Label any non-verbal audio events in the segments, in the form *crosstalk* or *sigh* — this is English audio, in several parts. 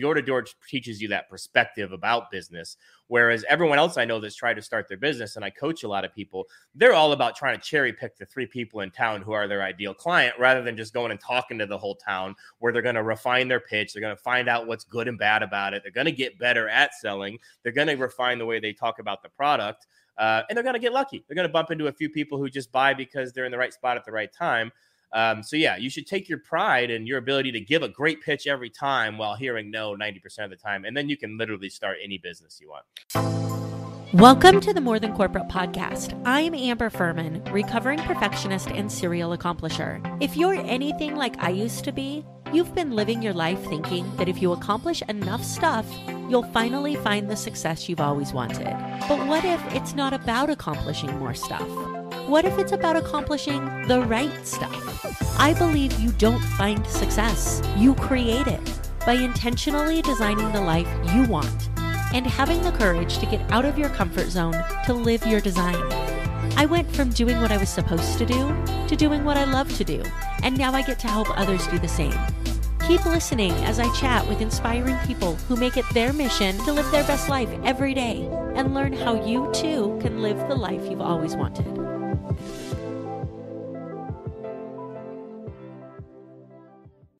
door to door teaches you that perspective about business. Whereas everyone else I know that's tried to start their business, and I coach a lot of people, they're all about trying to cherry pick the three people in town who are their ideal client rather than just going and talking to the whole town where they're going to refine their pitch. They're going to find out what's good and bad about it. They're going to get better at selling. They're going to refine the way they talk about the product. Uh, and they're going to get lucky. They're going to bump into a few people who just buy because they're in the right spot at the right time. Um, so yeah, you should take your pride in your ability to give a great pitch every time while hearing no 90% of the time. And then you can literally start any business you want. Welcome to the More Than Corporate podcast. I'm Amber Furman, recovering perfectionist and serial accomplisher. If you're anything like I used to be, you've been living your life thinking that if you accomplish enough stuff, you'll finally find the success you've always wanted. But what if it's not about accomplishing more stuff? What if it's about accomplishing the right stuff? I believe you don't find success, you create it by intentionally designing the life you want and having the courage to get out of your comfort zone to live your design. I went from doing what I was supposed to do to doing what I love to do, and now I get to help others do the same. Keep listening as I chat with inspiring people who make it their mission to live their best life every day and learn how you too can live the life you've always wanted.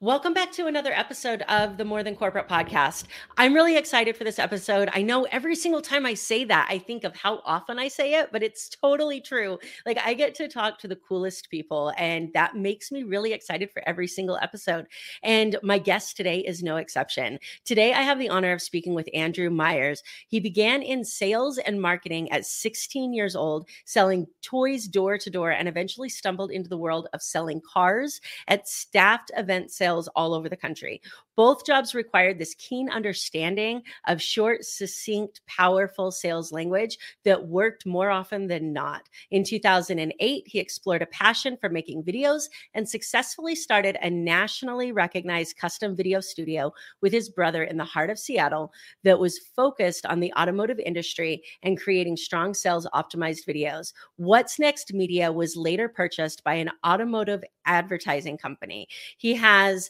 Welcome back to another episode of the More Than Corporate podcast. I'm really excited for this episode. I know every single time I say that, I think of how often I say it, but it's totally true. Like, I get to talk to the coolest people, and that makes me really excited for every single episode. And my guest today is no exception. Today, I have the honor of speaking with Andrew Myers. He began in sales and marketing at 16 years old, selling toys door to door, and eventually stumbled into the world of selling cars at staffed event sales sales all over the country. Both jobs required this keen understanding of short, succinct, powerful sales language that worked more often than not. In 2008, he explored a passion for making videos and successfully started a nationally recognized custom video studio with his brother in the heart of Seattle that was focused on the automotive industry and creating strong sales optimized videos. What's Next Media was later purchased by an automotive advertising company. He has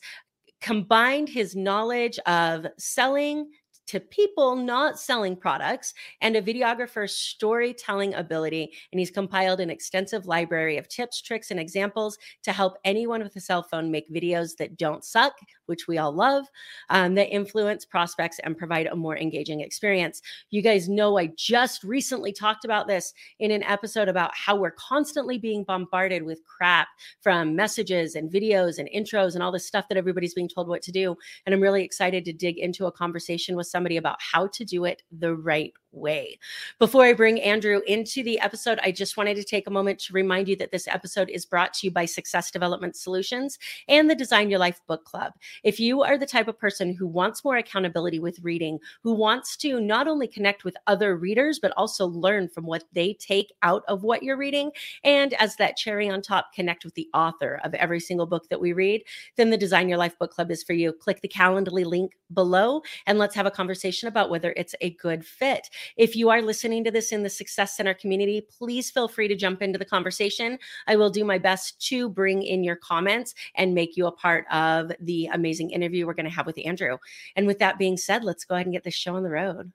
combined his knowledge of selling to people not selling products and a videographer's storytelling ability. And he's compiled an extensive library of tips, tricks, and examples to help anyone with a cell phone make videos that don't suck, which we all love, um, that influence prospects and provide a more engaging experience. You guys know I just recently talked about this in an episode about how we're constantly being bombarded with crap from messages and videos and intros and all this stuff that everybody's being told what to do. And I'm really excited to dig into a conversation with somebody about how to do it the right way. Before I bring Andrew into the episode, I just wanted to take a moment to remind you that this episode is brought to you by Success Development Solutions and the Design Your Life Book Club. If you are the type of person who wants more accountability with reading, who wants to not only connect with other readers, but also learn from what they take out of what you're reading, and as that cherry on top, connect with the author of every single book that we read, then the Design Your Life Book Club is for you. Click the Calendly link below and let's have a conversation about whether it's a good fit. If you are listening to this in the Success Center community, please feel free to jump into the conversation. I will do my best to bring in your comments and make you a part of the amazing interview we're going to have with Andrew. And with that being said, let's go ahead and get this show on the road.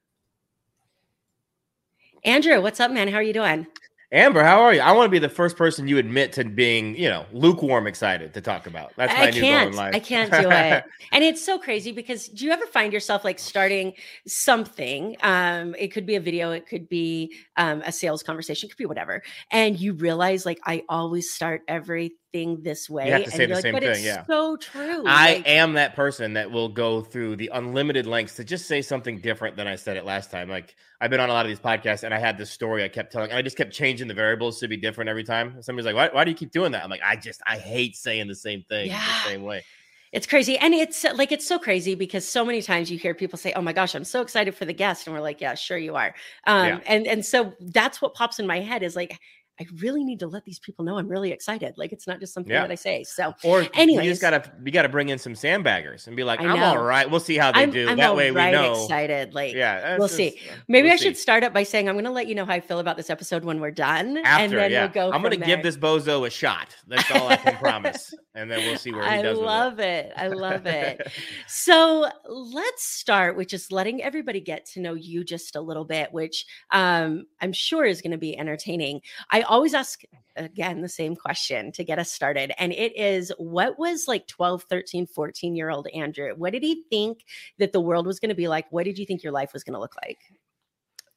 Andrew, what's up, man? How are you doing? Amber, how are you? I want to be the first person you admit to being, you know, lukewarm excited to talk about. That's my I new can't, goal in life. I can't do it. *laughs* and it's so crazy because do you ever find yourself like starting something? Um, it could be a video, it could be um, a sales conversation, it could be whatever. And you realize like I always start every thing this way. You have to say and the like, same but thing. it's Yeah. so true. I Like, am that person that will go through the unlimited lengths to just say something different than I said it last time. Like I've been on a lot of these podcasts and I had this story I kept telling, and I just kept changing the variables to be different every time. Somebody's like, why, why do you keep doing that? I'm like, I just, I hate saying the same thing Yeah. the same way. It's crazy. And it's like, it's so crazy because so many times you hear people say, Oh my gosh, I'm so excited for the guest. And we're like, Yeah, sure you are. Um, Yeah. and, and so that's what pops in my head is like, I really need to let these people know I'm really excited. Like it's not just something Yeah. that I say. So Or anyway, you just gotta, you gotta bring in some sandbaggers and be like, I'm all right. We'll see how they I'm, do. I'm that way we alright know. excited. Like Yeah. we'll just- see. maybe we'll I should see. start up by saying I'm going to let you know how I feel about this episode when we're done, and After, then yeah. we'll go. I'm gonna from give this bozo a shot. That's all I can promise. *laughs* and then we'll see where he I does. I love it. it. I love it. *laughs* so let's start with just letting everybody get to know you just a little bit, which um, I'm sure is going to be entertaining. I always ask again the same question to get us started, and it is what was like 12, 13, 14 year old Andrew? What did he think that the world was going to be like? What did you think your life was going to look like?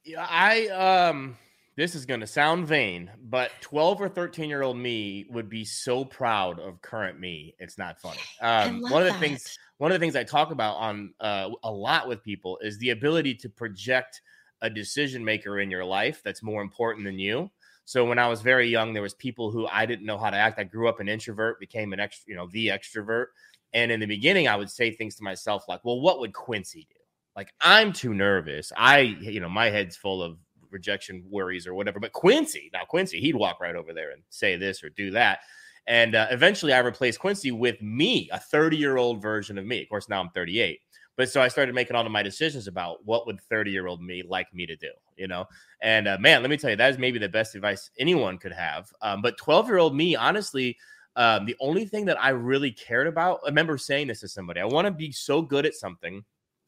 Yeah, I um this is going to sound vain, but 12 or 13 year old me would be so proud of current me. It's not funny. Um, one of the that. things, one of the things I talk about on uh, a lot with people is the ability to project a decision maker in your life that's more important than you. So when I was very young, there was people who I didn't know how to act. I grew up an introvert, became an extra, you know, the extrovert. And in the beginning, I would say things to myself like, "Well, what would Quincy do?" Like, I'm too nervous. I, you know, my head's full of rejection worries or whatever. But Quincy, now Quincy, he'd walk right over there and say this or do that. And uh, eventually I replaced Quincy with me, a 30 year old version of me. Of course, now I'm 38. But so I started making all of my decisions about what would 30 year old me like me to do, you know? And uh, man, let me tell you, that is maybe the best advice anyone could have. Um, but 12 year old me, honestly, um, the only thing that I really cared about, I remember saying this to somebody, I want to be so good at something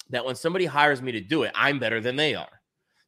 that when somebody hires me to do it, I'm better than they are.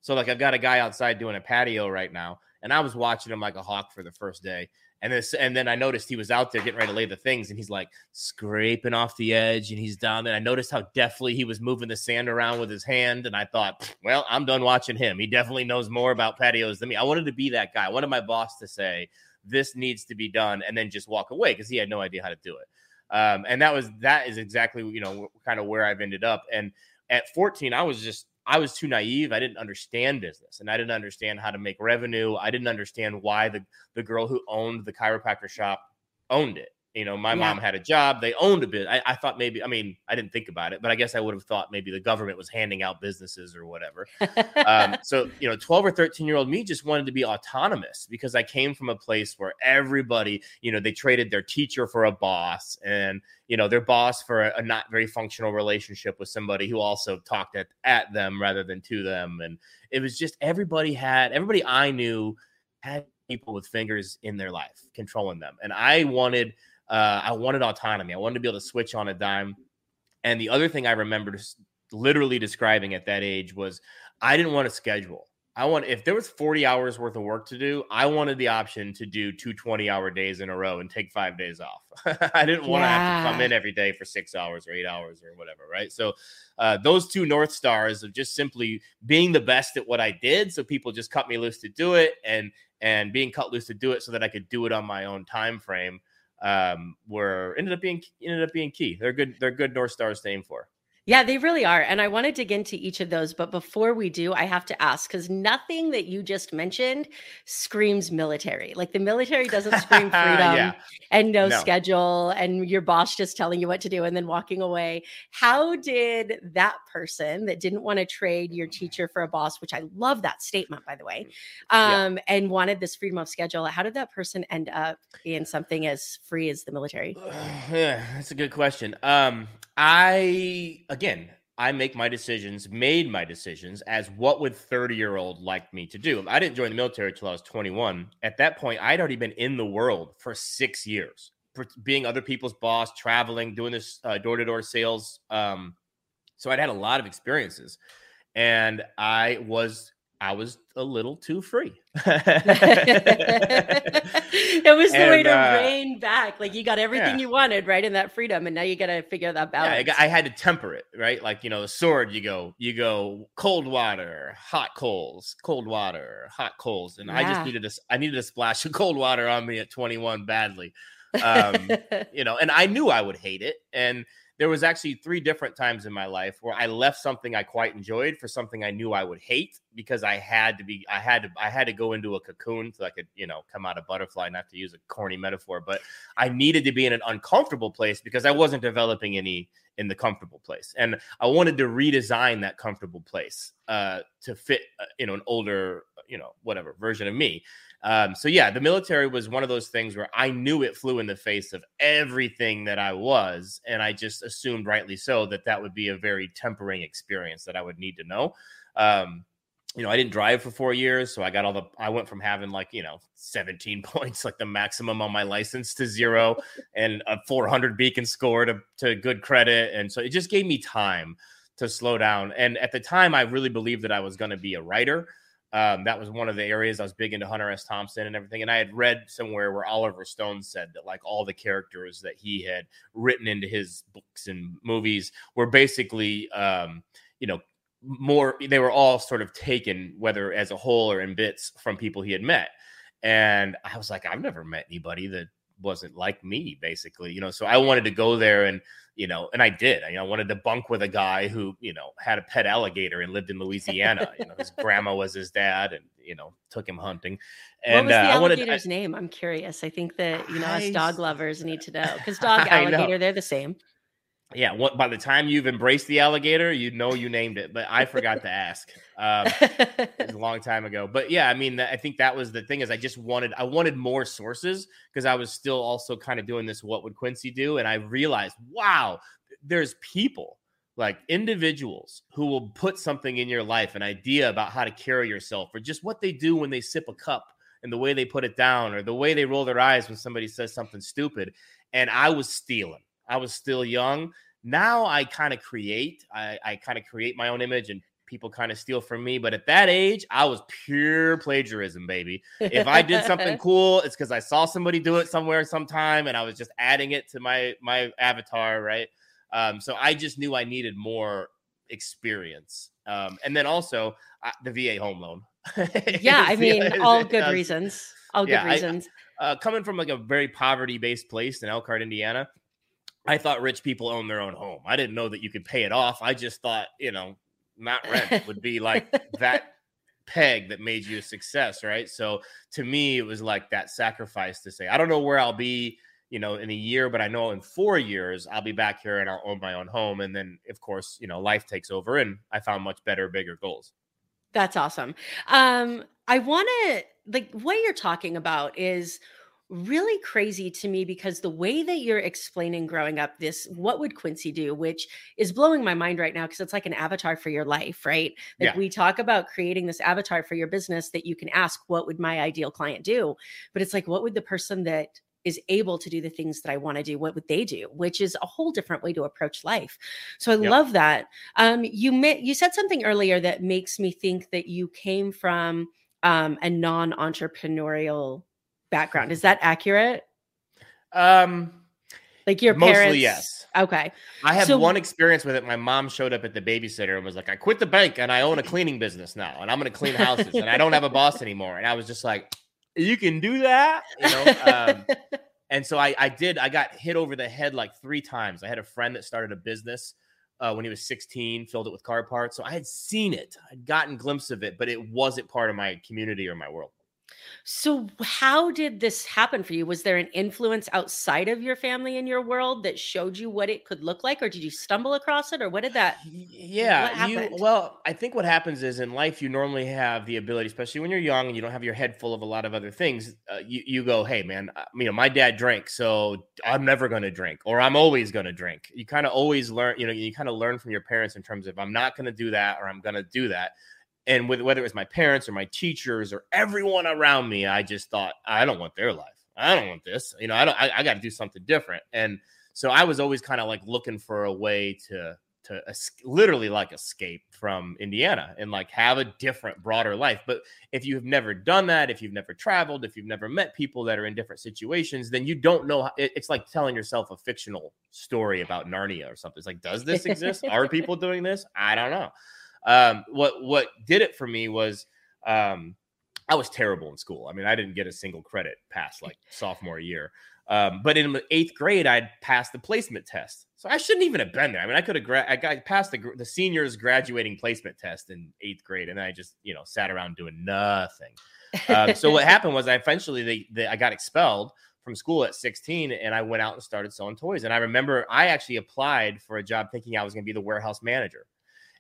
So like I've got a guy outside doing a patio right now, and I was watching him like a hawk for the first day. And this, and then I noticed he was out there getting ready to lay the things, and he's like scraping off the edge, and he's down there. I noticed how deftly he was moving the sand around with his hand, and I thought, well, I'm done watching him. He definitely knows more about patios than me. I wanted to be that guy. I wanted my boss to say, "This needs to be done," and then just walk away because he had no idea how to do it. Um, and that was that is exactly you know kind of where I've ended up. And at 14, I was just I was too naive. I didn't understand business and I didn't understand how to make revenue. I didn't understand why the, the girl who owned the chiropractor shop owned it. You know, my yeah. mom had a job. They owned a bit. I, I, thought maybe, I mean, I didn't think about it, but I guess I would have thought maybe the government was handing out businesses or whatever. um, *laughs* so, you know, 12 or 13 year old me just wanted to be autonomous because I came from a place where everybody, you know, they traded their teacher for a boss and, you know, their boss for a, a not very functional relationship with somebody who also talked at, at them rather than to them. And it was just everybody had, everybody I knew had people with fingers in their life controlling them. And I wanted, uh, I wanted autonomy. I wanted to be able to switch on a dime. And the other thing I remember literally describing at that age was I didn't want to schedule. I want if there was 40 hours worth of work to do, I wanted the option to do two 20 hour days in a row and take five days off. *laughs* I didn't want yeah. to have to come in every day for six hours or eight hours or whatever, right? So uh, those two North Stars of just simply being the best at what I did. So people just cut me loose to do it and and being cut loose to do it so that I could do it on my own time frame um, were ended up being ended up being key. They're good. They're good North Stars to aim for. Yeah, they really are. And I want to dig into each of those. But before we do, I have to ask because nothing that you just mentioned screams military. Like the military doesn't scream *laughs* freedom yeah. and no, no, schedule and your boss just telling you what to do and then walking away. How did that person that didn't want to trade your teacher for a boss, which I love that statement, by the way, um, yeah. and wanted this freedom of schedule, how did that person end up in something as free as the military? *sighs* yeah, that's a good question. Um, I again, I make my decisions, made my decisions as what would 30 year old like me to do. I didn't join the military until I was 21. At that point, I'd already been in the world for six years, being other people's boss, traveling, doing this door to door sales. Um, so I'd had a lot of experiences, and I was I was a little too free. *laughs* it was the and, way to uh, rein back. Like you got everything yeah. you wanted, right, in that freedom, and now you got to figure that balance. Yeah, I, had to temper it, right? Like you know, the sword. You go, you go, cold water, hot coals, cold water, hot coals, and yeah. I just needed a, I needed a splash of *laughs* cold water on me at 21 badly. Um, *laughs* you know, and I knew I would hate it, and there was actually three different times in my life where I left something I quite enjoyed for something I knew I would hate because I had to be I had to I had to go into a cocoon so I could, you know, come out a butterfly, not to use a corny metaphor, but I needed to be in an uncomfortable place because I wasn't developing any in the comfortable place. And I wanted to redesign that comfortable place uh, to fit, uh, you know, an older, you know, whatever version of me. Um, so yeah, the military was one of those things where I knew it flew in the face of everything that I was, and I just assumed, rightly so, that that would be a very tempering experience that I would need to know. Um, you know, I didn't drive for four years, so I got all the. I went from having like you know 17 *laughs* points, like the maximum on my license, to zero, and a 400 beacon score to to good credit, and so it just gave me time to slow down. And at the time, I really believed that I was going to be a writer. Um, that was one of the areas I was big into Hunter S. Thompson and everything. And I had read somewhere where Oliver Stone said that like all the characters that he had written into his books and movies were basically, um, you know, more they were all sort of taken whether as a whole or in bits from people he had met. And i was like i've never met anybody that wasn't like me basically you know? So i wanted to go there and you know and i did. You know, i wanted to bunk with a guy who you know had a pet alligator and lived in louisiana. *laughs* You know his grandma was his dad and you know took him hunting. And what was the uh, alligator's I wanted, name? I'm curious. I think that you know us dog lovers need to know because *laughs* dog I alligator they're the same yeah what by the time you've embraced the alligator you know you named it but i forgot to ask um a long time ago. But yeah i mean i think that was the thing is i just wanted i wanted more sources because i was still also kind of doing this what would quincy do? And i realized wow there's people like individuals who will put something in your life an idea about how to carry yourself or just what they do when they sip a cup and the way they put it down or the way they roll their eyes when somebody says something stupid. And i was stealing i was still young. Now i kind of create i, I kind of create my own image and people kind of steal from me but at that age i was pure plagiarism baby. If I did something *laughs* cool, it's because I saw somebody do it somewhere sometime, and I was just adding it to my my avatar, right? Um, so I just knew I needed more experience, um, and then also uh, the VA home loan. *laughs* yeah i mean all good does- reasons all good Yeah, I- reasons. Uh, coming from like a very poverty based place in Elkhart, Indiana, I thought rich people own their own home. I didn't know that you could pay it off. I just thought, you know, not rent would be like *laughs* that peg that made you a success, right? So to me, it was like that sacrifice to say, I don't know where I'll be, you know, in a year, but I know in four years I'll be back here and I'll own my own home. And then, of course, you know, life takes over, and I found much better, bigger goals. That's awesome. Um, I want to like what you're talking about is really crazy to me because the way that you're explaining growing up this what would Quincy do? which is blowing my mind right now because it's like an avatar for your life right? Like Yeah. we talk about creating this avatar for your business that you can ask what would my ideal client do? but it's like what would the person that is able to do the things that I want to do what would they do? which is a whole different way to approach life. So I Yep. love that. Um you ma- you said something earlier that makes me think that you came from um a non-entrepreneurial background is that accurate Um, like your Mostly, parents yes. okay I have So- one experience with it. My mom showed up at the babysitter and was like, I quit the bank and I own a cleaning business now and I'm going to clean houses and I don't have a boss anymore. And I was just like, you can do that, you know? Um, *laughs* and so I, I did, I got hit over the head like three times. I had a friend that started a business uh, when he was 16, filled it with car parts. So I had seen it, I'd gotten glimpse of it, but it wasn't part of my community or my world. So how did this happen for you was there an influence outside of your family and your world that showed you what it could look like or did you stumble across it or what did that Yeah, you well, I think what happens is in life you normally have the ability, especially when you're young and you don't have your head full of a lot of other things. Uh, you you go, hey man, uh, you know my dad drank, so I'm never going to drink, or I'm always going to drink. You kind of always learn, you know, you kind of learn from your parents in terms of I'm not going to do that or I'm going to do that. And with whether it was my parents or my teachers or everyone around me, I just thought I don't want their life. I don't want this. You know, I don't. I, I got to do something different. And so I was always kind of like looking for a way to to es- literally like escape from Indiana and like have a different, broader life. But if you have never done that, if you've never traveled, if you've never met people that are in different situations, then you don't know. How, it- it's like telling yourself a fictional story about Narnia or something. It's like, does this exist? Are people doing this? I don't know. Um, what what did it for me was um, I was terrible in school. I mean, I didn't get a single credit past like sophomore year. Um, but in eighth grade, I'd passed the placement test, so I shouldn't even have been there. I mean, I could have gra- I got passed the, gr- the seniors graduating placement test in eighth grade, and I just you know sat around doing nothing. Um, so what *laughs* happened was, I eventually they, they I got expelled from school at 16, and I went out and started selling toys. And I remember I actually applied for a job thinking I was going to be the warehouse manager,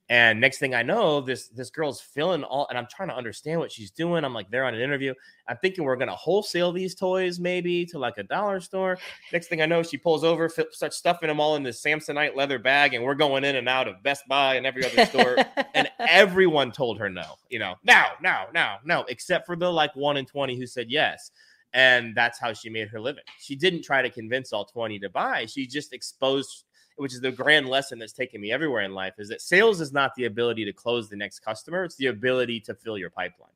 And next thing I know, this this girl's filling all, and I'm trying to understand what she's doing. I'm like, they're on an interview. I'm thinking we're gonna wholesale these toys maybe to like a dollar store. Next thing I know, she pulls over, starts stuffing them all in this Samsonite leather bag, and we're going in and out of Best Buy and every other store. and *laughs* everyone told her no, you know, no, no, no, no, except for the like one in twenty who said yes. And that's how she made her living. She didn't try to convince all 20 to buy. She just exposed which is the grand lesson that's taken me everywhere in life, is that sales is not the ability to close the next customer, it's the ability to fill your pipeline.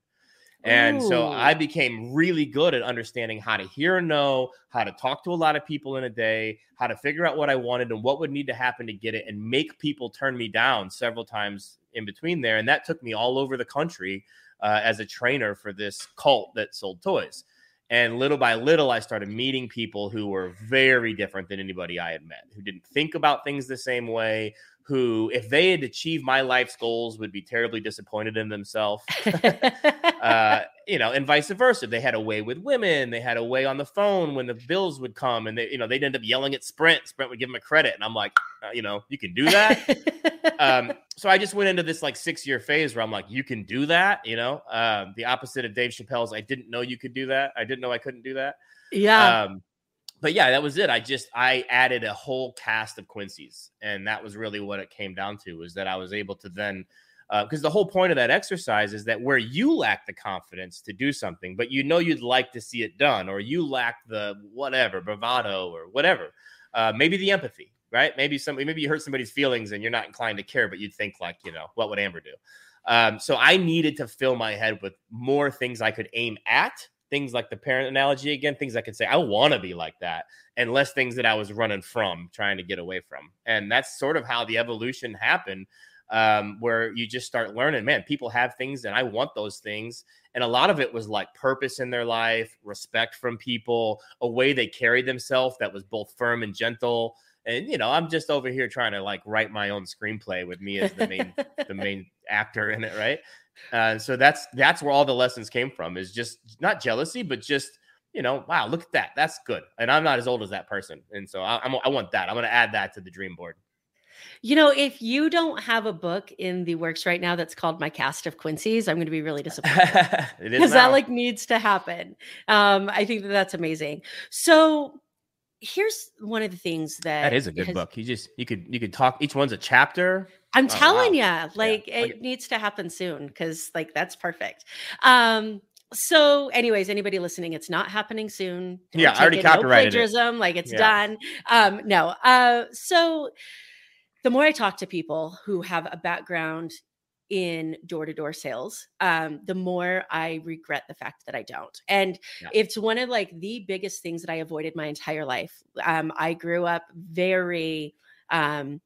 And Ooh. so I became really good at understanding how to hear no, how to talk to a lot of people in a day, how to figure out what I wanted and what would need to happen to get it, and make people turn me down several times in between there. And that took me all over the country uh, as a trainer for this cult that sold toys. And little by little, I started meeting people who were very different than anybody I had met, who didn't think about things the same way, who, if they had achieved my life's goals, would be terribly disappointed in themselves. *laughs* uh, you know, and vice versa. They had a way with women. They had a way on the phone when the bills would come, and they, you know, they'd end up yelling at Sprint. Sprint would give them a credit, and I'm like, uh, you know, you can do that. *laughs* um, so I just went into this like six year phase where I'm like, you can do that. You know, uh, the opposite of Dave Chappelle's. I didn't know you could do that. I didn't know I couldn't do that. Yeah. Um, but yeah, that was it. I just I added a whole cast of Quincy's, and that was really what it came down to. Was that I was able to then because uh, the whole point of that exercise is that where you lack the confidence to do something, but you know you'd like to see it done, or you lack the whatever bravado or whatever, uh, maybe the empathy, right? Maybe somebody, maybe you hurt somebody's feelings and you're not inclined to care, but you'd think like, you know, what would Amber do? Um, so I needed to fill my head with more things I could aim at, things like the parent analogy again, things I could say I want to be like that, and less things that I was running from, trying to get away from. And that's sort of how the evolution happened um, where you just start learning, man, people have things and I want those things. And a lot of it was like purpose in their life, respect from people, a way they carried themselves that was both firm and gentle. And you know, I'm just over here trying to like write my own screenplay with me as the main the *laughs* main actor in it, right? Uh, so that's that's where all the lessons came from is just not jealousy, but just you know, wow, look at that, that's good. And I'm not as old as that person, and so I, I'm, I want that. I'm going to add that to the dream board. You know, if you don't have a book in the works right now that's called My Cast of Quincy's, I'm going to be really *laughs* disappointed because *laughs* that like needs to happen. Um, I think that that's amazing. So here's one of the things that that is a good has, book. You just you could you could talk. Each one's a chapter. I'm oh, telling wow. you, like yeah. it needs to happen soon because like that's perfect. Um, so anyways anybody listening it's not happening soon Don't yeah i already copyrighted no plagiarism it. like it's yeah. done um no uh so the more I talk to people who have a background in door to door sales, um, the more I regret the fact that I don't. And yeah. it's one of like the biggest things that I avoided my entire life. Um, I grew up very um,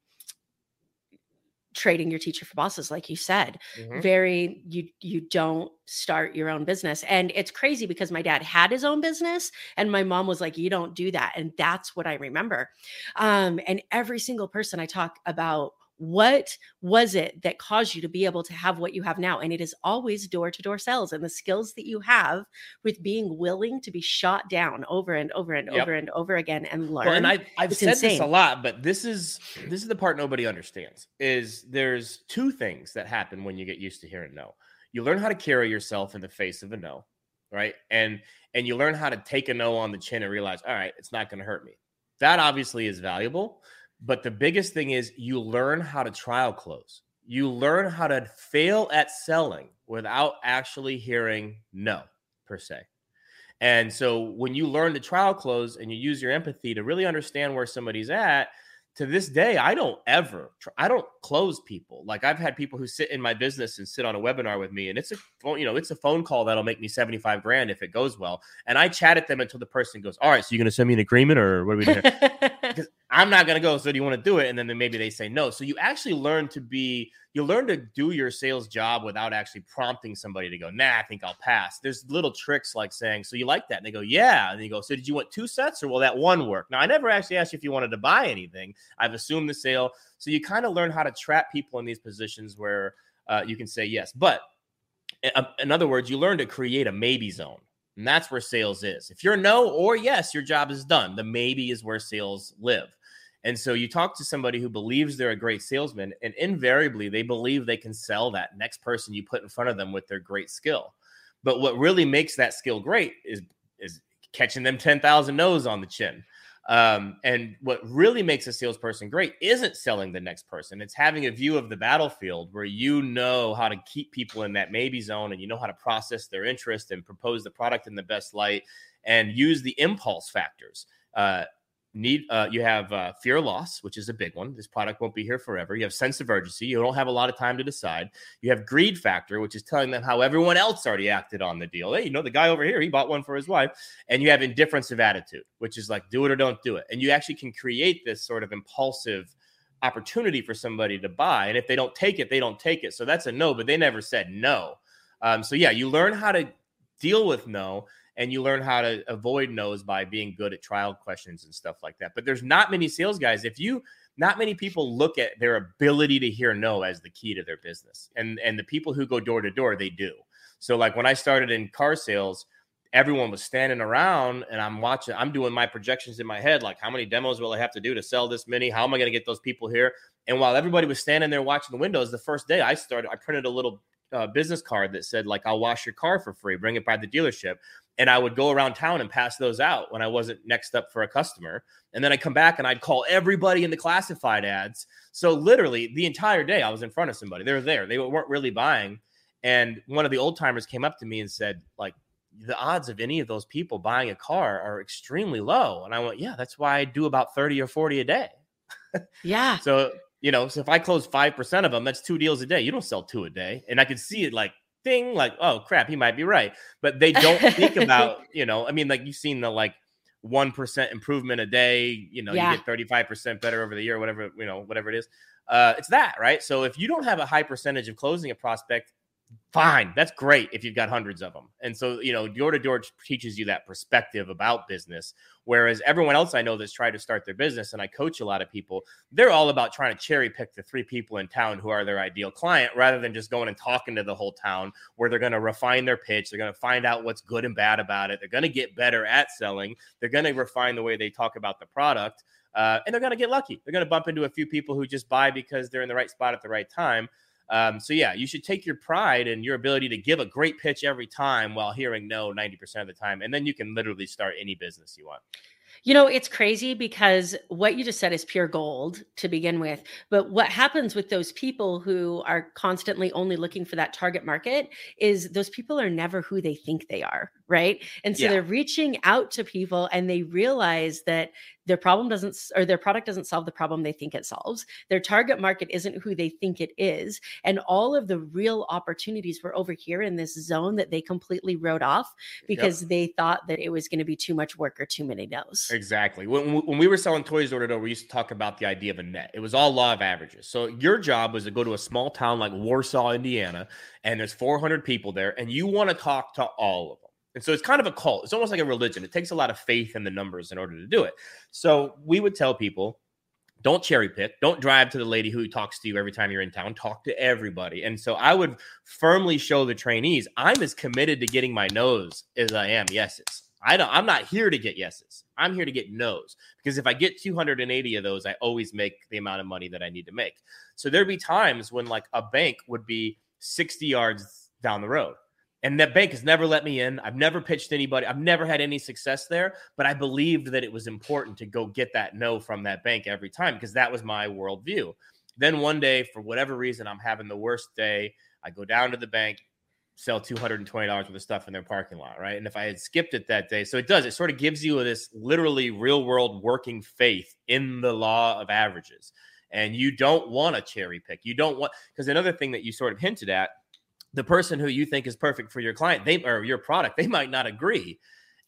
trading your teacher for bosses like you said mm-hmm. very you you don't start your own business and it's crazy because my dad had his own business and my mom was like you don't do that and that's what i remember um and every single person i talk about what was it that caused you to be able to have what you have now and it is always door to door sales and the skills that you have with being willing to be shot down over and over and yep. over and over again and learn well, and I've, i've said insane. this a lot but this is this is the part nobody understands is there's two things that happen when you get used to hearing no you learn how to carry yourself in the face of a no right and and you learn how to take a no on the chin and realize all right it's not going to hurt me that obviously is valuable but the biggest thing is you learn how to trial close. You learn how to fail at selling without actually hearing no, per se. And so when you learn to trial close and you use your empathy to really understand where somebody's at, to this day, I don't ever, I don't close people. Like I've had people who sit in my business and sit on a webinar with me, and it's a phone, you know, it's a phone call that'll make me 75 grand if it goes well. And I chat at them until the person goes, All right, so you're going to send me an agreement or what are we doing? *laughs* *laughs* Because I'm not to go. So do you want to do it? And then maybe they say no. So you actually learn to be, you learn to do your sales job without actually prompting somebody to go, nah, I think I'll pass. There's little tricks like saying, so you like that? And they go, yeah. And you go, so did you want two sets or will that one work? Now, I never actually asked you if you wanted to buy anything. I've assumed the sale. So you kind of learn how to trap people in these positions where uh, you can say yes. But in other words, you learn to create a maybe zone. And that's where sales is. If you're no or yes, your job is done. The maybe is where sales live. And so you talk to somebody who believes they're a great salesman, and invariably they believe they can sell that next person you put in front of them with their great skill. But what really makes that skill great is is catching them 10,000 no's on the chin. Um, and what really makes a salesperson great isn't selling the next person. It's having a view of the battlefield where you know how to keep people in that maybe zone and you know how to process their interest and propose the product in the best light and use the impulse factors. Uh, need uh, you have uh, fear loss which is a big one. This product won't be here forever. You have sense of urgency. You don't have a lot of time to decide. You have greed factor which is telling them how everyone else already acted on the deal. Hey you know the guy over here he bought one for his wife. And you have indifference of attitude which is like do it or don't do it. And you actually can create this sort of impulsive opportunity for somebody to buy. And if they don't take it they don't take it. So that's a no but they never said no. Um, so yeah you learn how to deal with no and you learn how to avoid no's by being good at trial questions and stuff like that. But there's not many sales guys. If you not many people look at their ability to hear no as the key to their business. And and the people who go door to door, they do. So like when I started in car sales, everyone was standing around and I'm watching, I'm doing my projections in my head, like how many demos will I have to do to sell this many? How am I going to get those people here? And while everybody was standing there watching the windows, the first day I started, I printed a little uh, business card that said like I'll wash your car for free, bring it by the dealership and I would go around town and pass those out when I wasn't next up for a customer. And then I'd come back and I'd call everybody in the classified ads. So literally the entire day I was in front of somebody. They were there. They weren't really buying. And one of the old timers came up to me and said, like, the odds of any of those people buying a car are extremely low. And I went, yeah, that's why I do about 30 or 40 a day. yeah. *laughs* So, you know, so if I close 5% of them, that's two deals a day. You don't sell two a day. And I could see it like ding, like, oh crap, he might be right. But they don't think *laughs* about, you know, I mean, like you've seen the like 1% improvement a day, you know, yeah. you get 35% better over the year, whatever, you know, whatever it is. Uh, it's that, right? So if you don't have a high percentage of closing a prospect, fine. That's great if you've got hundreds of them and so you know door to door teaches you that perspective about business whereas everyone else i know that's tried to start their business and i coach a lot of people they're all about trying to cherry pick the three people in town who are their ideal client rather than just going and talking to the whole town where they're going to refine their pitch they're going to find out what's good and bad about it they're going to get better at selling they're going to refine the way they talk about the product uh, and they're going to get lucky. They're going to bump into a few people who just buy because they're in the right spot at the right time um, so yeah, you should take your pride in your ability to give a great pitch every time while hearing no 90% of the time. And then you can literally start any business you want. You know, it's crazy because what you just said is pure gold to begin with. But what happens with those people who are constantly only looking for that target market is those people are never who they think they are right? And so yeah. they're reaching out to people and they realize that their problem doesn't or their product doesn't solve the problem they think it solves. Their target market isn't who they think it is, and all of the real opportunities were over here in this zone that they completely wrote off because yep. they thought that it was going to be too much work or too many no's. Exactly. When, when we were selling toys door to door, we used to talk about the idea of a net. It was all law of averages. So your job was to go to a small town like Warsaw, Indiana, and there's 400 people there, and you want to talk to all of them. And so it's kind of a cult. It's almost like a religion. It takes a lot of faith in the numbers in order to do it. So we would tell people don't cherry pick. Don't drive to the lady who talks to you every time you're in town. Talk to everybody. And so I would firmly show the trainees I'm as committed to getting my no's as I am yeses. I don't I'm not here to get yeses. I'm here to get no's because if I get 280 of those, I always make the amount of money that I need to make. So there'd be times when like a bank would be 60 yards down the road and that bank has never let me in. I've never pitched anybody. I've never had any success there, but I believed that it was important to go get that no from that bank every time because that was my worldview. Then one day, for whatever reason, I'm having the worst day. I go down to the bank, sell $220 worth of stuff in their parking lot, right? And if I had skipped it that day, so it does, it sort of gives you this literally real world working faith in the law of averages. And you don't want to cherry pick. You don't want, because another thing that you sort of hinted at the person who you think is perfect for your client, they or your product, they might not agree.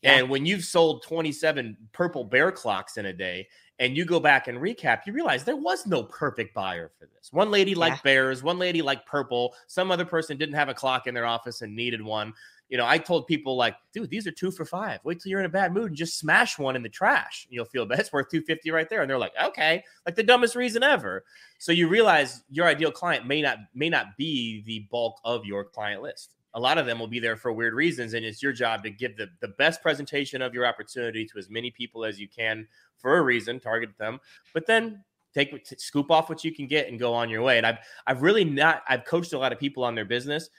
Yeah. And when you've sold 27 purple bear clocks in a day and you go back and recap, you realize there was no perfect buyer for this. One lady liked yeah. bears, one lady liked purple, some other person didn't have a clock in their office and needed one you know, I told people like, dude, these are two for five. Wait till you're in a bad mood and just smash one in the trash. You'll feel bad. *laughs* It's worth 250 right there. And they're like, okay, like the dumbest reason ever. So you realize your ideal client may not may not be the bulk of your client list. A lot of them will be there for weird reasons, and it's your job to give the, the best presentation of your opportunity to as many people as you can for a reason, target them, but then take scoop off what you can get and go on your way. And I've I've really not I've coached a lot of people on their business,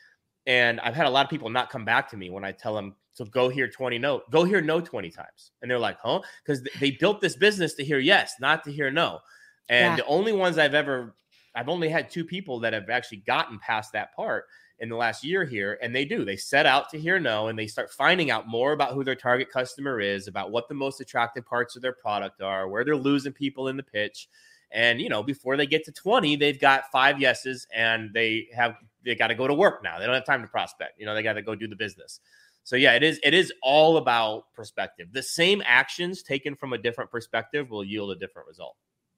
and I've had a lot of people not come back to me when I tell them to go here 20 no, go here no 20 times. And they're like, huh? Because they built this business to hear yes, not to hear no. And yeah. the only ones I've ever I've only had two people that have actually gotten past that part in the last year here. And they do. They set out to hear no and they start finding out more about who their target customer is, about what the most attractive parts of their product are, where they're losing people in the pitch. And you know, before they get to 20, they've got five yeses and they have they got to go to work now. They don't have time to prospect. You know, they got to go do the business. So yeah, it is it is all about perspective. The same actions taken from a different perspective will yield a different result.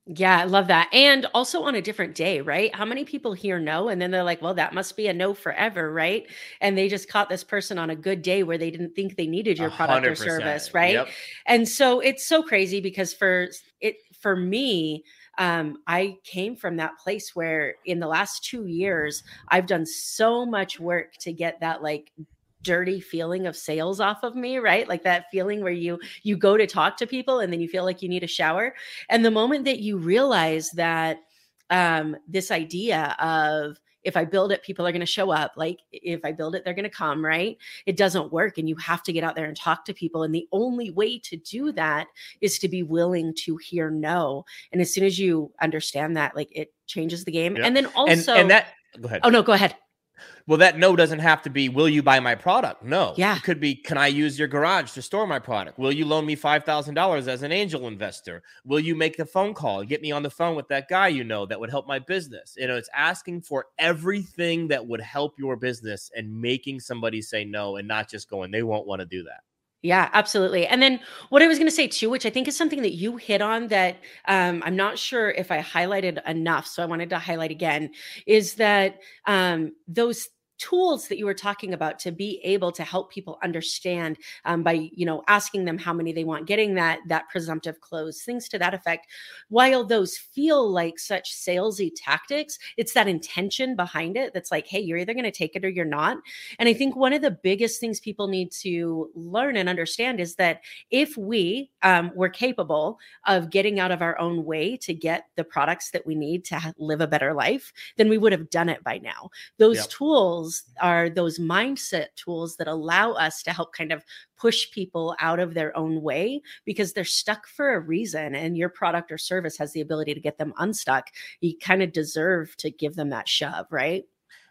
Yeah, I love that. And also on a different day, right? How many people hear no and then they're like, well, that must be a no forever, right? And they just caught this person on a good day where they didn't think they needed your product or service, right? Yep. And so it's so crazy because for it for me, um, I came from that place where in the last two years, I've done so much work to get that like dirty feeling of sales off of me right? Like that feeling where you you go to talk to people and then you feel like you need a shower. And the moment that you realize that um this idea of if I build it, people are going to show up. Like if I build it, they're going to come, right? It doesn't work. And you have to get out there and talk to people. And the only way to do that is to be willing to hear no. And as soon as you understand that, like it changes the game. And then also, and, and that, go ahead. Oh, no, go ahead. Well, that no doesn't have to be, will you buy my product? No. Yeah. It could be, can I use your garage to store my product? Will you loan me $5,000 as an angel investor? Will you make the phone call, get me on the phone with that guy you know that would help my business? You know, it's asking for everything that would help your business and making somebody say no and not just going, they won't want to do that. Yeah, absolutely. And then what I was going to say too, which I think is something that you hit on that um, I'm not sure if I highlighted enough, so I wanted to highlight again, is that um, those tools that you were talking about to be able to help people understand um, by you know asking them how many they want getting that that presumptive close things to that effect. While those feel like such salesy tactics it's that intention behind it that's like hey you're either going to take it or you're not. And i think one of the biggest things people need to learn and understand is that if we um, were capable of getting out of our own way to get the products that we need to live a better life then we would have done it by now. Those yep. tools tools are those mindset tools that allow us to help kind of push people out of their own way because they're stuck for a reason and your product or service has the ability to get them unstuck you kind of deserve to give them that shove right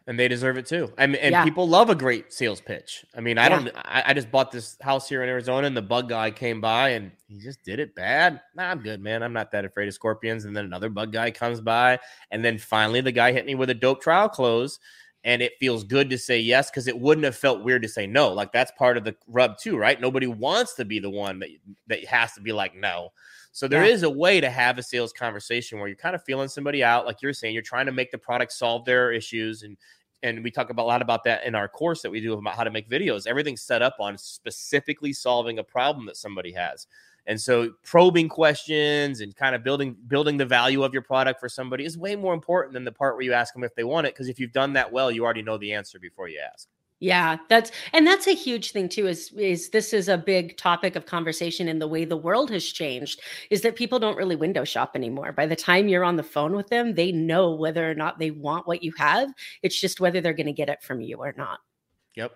and they deserve it too. I mean, and yeah. people love a great sales pitch. I mean, I yeah. don't. I, I, just bought this house here in Arizona, and the bug guy came by, and he just did it bad. Nah, I'm good, man. I'm not that afraid of scorpions. And then another bug guy comes by, and then finally the guy hit me with a dope trial close, and it feels good to say yes because it wouldn't have felt weird to say no. Like that's part of the rub too, right? Nobody wants to be the one that that has to be like no. So there yeah. is a way to have a sales conversation where you're kind of feeling somebody out, like you're saying, you're trying to make the product solve their issues and and we talk about a lot about that in our course that we do about how to make videos. Everything's set up on specifically solving a problem that somebody has. And so probing questions and kind of building building the value of your product for somebody is way more important than the part where you ask them if they want it because if you've done that well, you already know the answer before you ask. Yeah, that's and that's a huge thing too is is this is a big topic of conversation in the way the world has changed is that people don't really window shop anymore. By the time you're on the phone with them, they know whether or not they want what you have. It's just whether they're going to get it from you or not. Yep.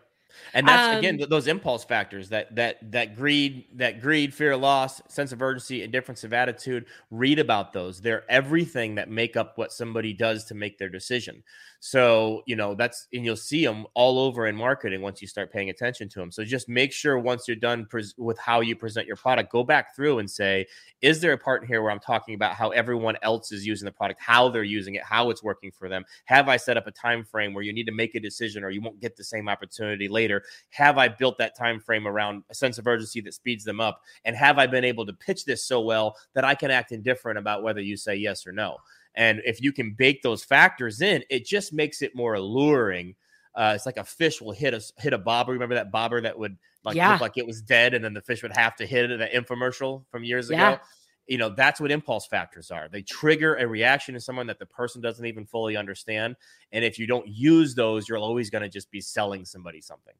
And that's um, again those impulse factors that that that greed, that greed, fear of loss, sense of urgency, and difference of attitude. Read about those. They're everything that make up what somebody does to make their decision. So, you know, that's, and you'll see them all over in marketing once you start paying attention to them. So just make sure once you're done pres- with how you present your product, go back through and say, is there a part here where I'm talking about how everyone else is using the product, how they're using it, how it's working for them? Have I set up a time frame where you need to make a decision or you won't get the same opportunity later? Have I built that time frame around a sense of urgency that speeds them up? And have I been able to pitch this so well that I can act indifferent about whether you say yes or no? And if you can bake those factors in, it just makes it more alluring. Uh, it's like a fish will hit a hit a bobber. Remember that bobber that would like yeah. look like it was dead, and then the fish would have to hit it. That infomercial from years yeah. ago. you know that's what impulse factors are they trigger a reaction in someone that the person doesn't even fully understand and if you don't use those you're always going to just be selling somebody something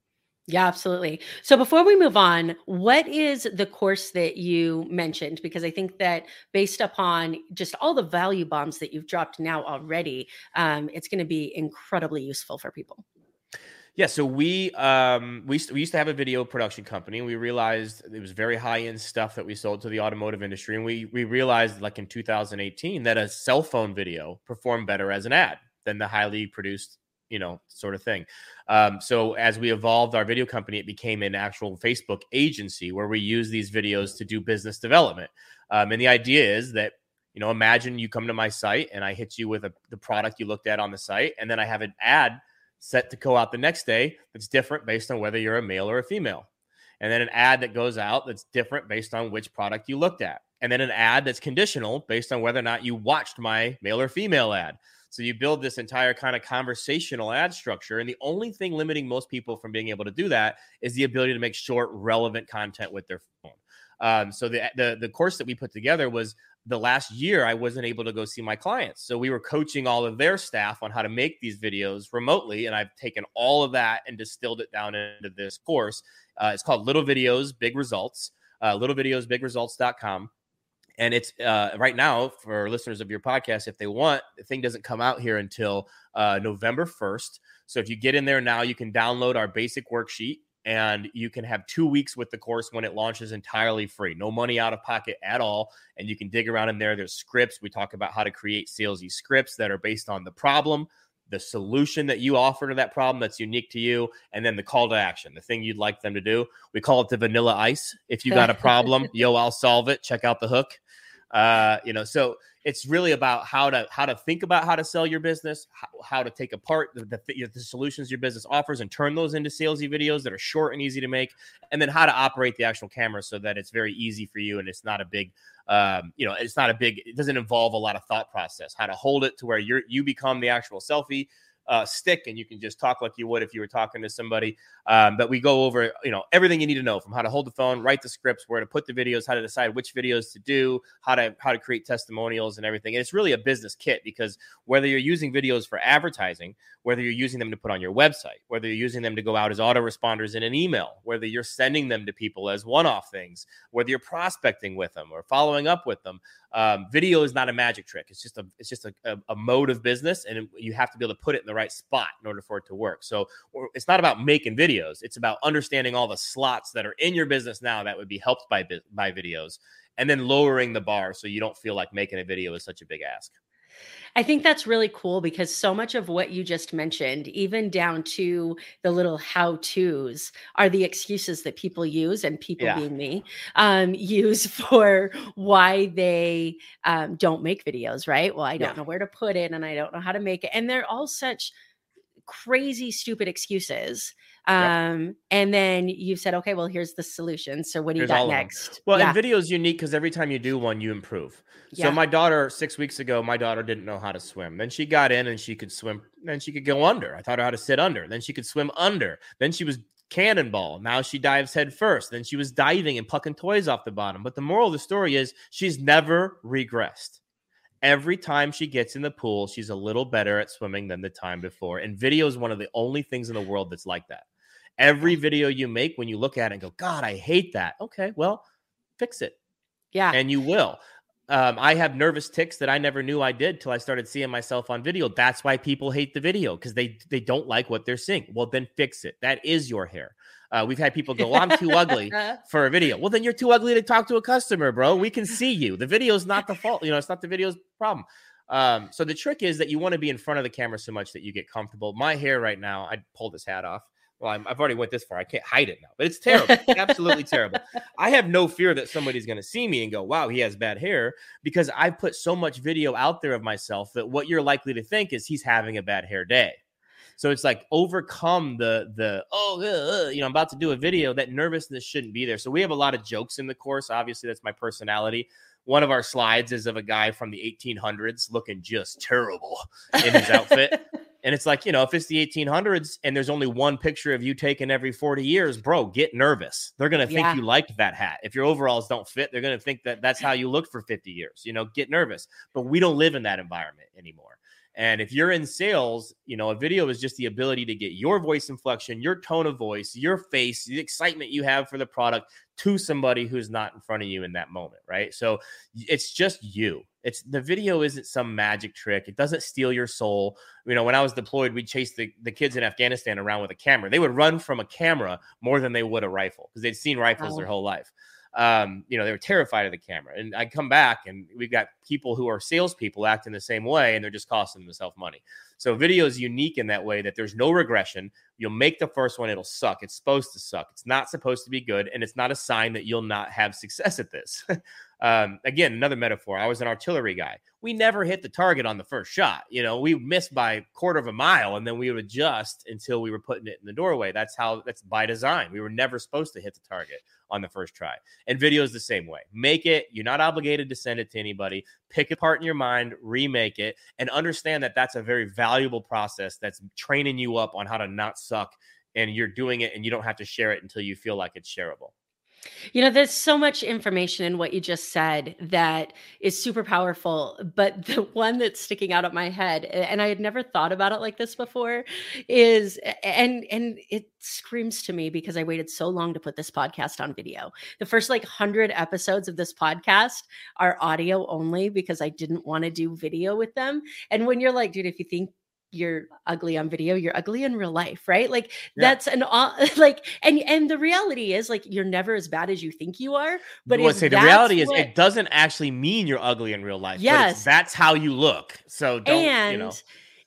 yeah, absolutely. So before we move on, what is the course that you mentioned? Because I think that based upon just all the value bombs that you've dropped now already, um, it's going to be incredibly useful for people. Yeah, so we um we we used to have a video production company we realized it was very high end stuff that we sold to the automotive industry and we we realized like in 2018 that a cell phone video performed better as an ad than the highly produced you know sort of thing. Um, so as we evolved our video company, it became an actual Facebook agency where we use these videos to do business development. Um, and the idea is that you know imagine you come to my site and I hit you with a, the product you looked at on the site, and then I have an ad set to go out the next day that's different based on whether you're a male or a female. And then an ad that goes out that's different based on which product you looked at. And then an ad that's conditional based on whether or not you watched my male or female ad. So you build this entire kind of conversational ad structure. And the only thing limiting most people from being able to do that is the ability to make short, relevant content with their phone. Um, so the, the the course that we put together was the last year I wasn't able to go see my clients. So we were coaching all of their staff on how to make these videos remotely. And I've taken all of that and distilled it down into this course. Uh, it's called Little Videos, Big Results, uh, littlevideosbigresults.com. And it's uh, right now for listeners of your podcast, if they want, the thing doesn't come out here until uh, November 1st. So if you get in there now, you can download our basic worksheet and you can have two weeks with the course when it launches entirely free. No money out of pocket at all and you can dig around in there. There's scripts. We talk about how to create salesy scripts that are based on the problem the solution that you offer to that problem that's unique to you and then the call to action the thing you'd like them to do. We call it the vanilla ice. If you got a *laughs* problem yo i'll solve it. Check out the hook uh, you know so it's really about how to how to think about how to sell your business how, how to take apart the, the, the, solutions your business offers and turn those into salesy videos that are short and easy to make and then how to operate the actual camera so that it's very easy for you and it's not a big um, you know it's not a big it doesn't involve a lot of thought process how to hold it to where you're you become the actual selfie uh, stick and you can just talk like you would if you were talking to somebody. Um, but we go over, you know, everything you need to know from how to hold the phone, write the scripts, where to put the videos, how to decide which videos to do, how to how to create testimonials and everything. And it's really a business kit because whether you're using videos for advertising, whether you're using them to put on your website, whether you're using them to go out as autoresponders in an email, whether you're sending them to people as one-off things, whether you're prospecting with them or following up with them, um, video is not a magic trick. It's just a it's just a, a, a mode of business, and you have to be able to put it in the right spot in order for it to work. So it's not about making videos; it's about understanding all the slots that are in your business now that would be helped by by videos, and then lowering the bar so you don't feel like making a video is such a big ask. I think that's really cool because so much of what you just mentioned, even down to the little how to's, are the excuses that people use and people yeah. being me um, *laughs* use for why they um, don't make videos, right? Well, I don't yeah. know where to put it and I don't know how to make it. And they're all such crazy, stupid excuses um, yep. and then you said, okay, well, here's the solution. So what do you got next? Well, yeah. and video is unique because every time you do one, you improve. So yeah. my daughter, six weeks ago, my daughter didn't know how to swim. Then she got in and she could swim. Then she could go under. I taught her how to sit under. Then she could swim under. Then she was cannonball. Now she dives head first. Then she was diving and plucking toys off the bottom. But the moral of the story is she's never regressed. Every time she gets in the pool, she's a little better at swimming than the time before. And video is one of the only things in the world that's like that. Every video you make, when you look at it and go, God, I hate that. Okay, well, fix it. Yeah. And you will. Um, I have nervous tics that I never knew I did till I started seeing myself on video. That's why people hate the video because they they don't like what they're seeing. Well, then fix it. That is your hair. Uh, we've had people *laughs* go, well, "I'm too ugly for a video." Well, then you're too ugly to talk to a customer, bro. We can see you. The video's not the fault. You know, it's not the video's problem. Um, so the trick is that you want to be in front of the camera so much that you get comfortable. My hair right now, I pull this hat off well, i have already went this far. I can't hide it now, but it's terrible, *laughs* absolutely terrible. I have no fear that somebody's going to see me and go, "Wow, he has bad hair," because I put so much video out there of myself that what you're likely to think is he's having a bad hair day. So it's like overcome the the oh uh, uh, you know I'm about to do a video that nervousness shouldn't be there. So we have a lot of jokes in the course. Obviously, that's my personality. One of our slides is of a guy from the 1800s looking just terrible in his outfit. *laughs* And it's like, you know, if it's the 1800s and there's only one picture of you taken every 40 years, bro, get nervous. They're going to think yeah. you liked that hat. If your overalls don't fit, they're going to think that that's how you looked for 50 years. You know, get nervous. But we don't live in that environment anymore. And if you're in sales, you know, a video is just the ability to get your voice inflection, your tone of voice, your face, the excitement you have for the product to somebody who's not in front of you in that moment, right? So it's just you. It's the video isn't some magic trick. It doesn't steal your soul. You know, when I was deployed, we chased the, the kids in Afghanistan around with a camera. They would run from a camera more than they would a rifle because they'd seen rifles their whole life um, you know, they were terrified of the camera. And I'd come back and we've got people who are salespeople act in the same way and they're just costing themselves money. So video is unique in that way that there's no regression. You'll make the first one, it'll suck. It's supposed to suck. It's not supposed to be good. And it's not a sign that you'll not have success at this. *laughs* um, again, another metaphor. I was an artillery guy. We never hit the target on the first shot. You know, we missed by quarter of a mile and then we would adjust until we were putting it in the doorway. That's how that's by design. We were never supposed to hit the target on the first try. And video is the same way. Make it. You're not obligated to send it to anybody. Pick it apart in your mind, remake it, and understand that that's a very valuable process that's training you up on how to not suck. And you're doing it, and you don't have to share it until you feel like it's shareable. You know, there's so much information in what you just said that is super powerful. But *laughs* the one that's sticking out of my head, and I had never thought about it like this before, is and and it screams to me because I waited so long to put this podcast on video. The first like hundred episodes of this podcast are audio only because I didn't want to do video with them. And when you're like, dude, if you think you're ugly on video you're ugly in real life right? Like yeah. that's an *laughs* like and and the reality is like you're never as bad as you think you are but well, say the reality what, is it doesn't actually mean you're ugly in real life yes. that's how you look so don't and you know.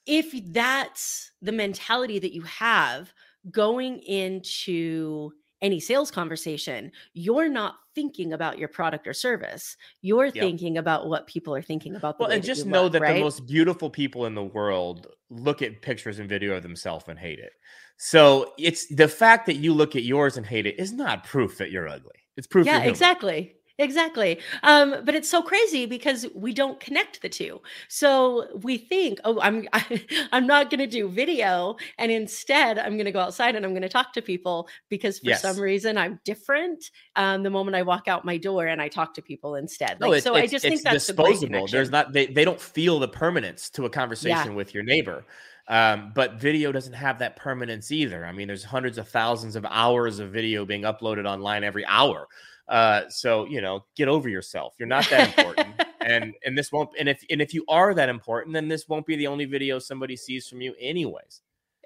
if that's the mentality that you have going into any sales conversation, you're not thinking about your product or service. You're yep. thinking about what people are thinking about. well, and just know look, that right? the most beautiful people in the world look at pictures and video of themselves and hate it. So it's the fact that you look at yours and hate it is not proof that you're ugly. It's proof. Yeah, exactly. Exactly. Um, but it's so crazy because we don't connect the two. So we think, oh, I'm I, am i am not going to do video, and instead I'm going to go outside and I'm going to talk to people because for yes. some reason I'm different. Um, the moment I walk out my door and I talk to people instead. Like, no, so I just think that's disposable. There's not they they don't feel the permanence to a conversation yeah. with your neighbor. Um, but video doesn't have that permanence either. I mean, there's hundreds of thousands of hours of video being uploaded online every hour. Uh, so you know, get over yourself. You're not that important, *laughs* and and this won't. And if and if you are that important, then this won't be the only video somebody sees from you, anyways.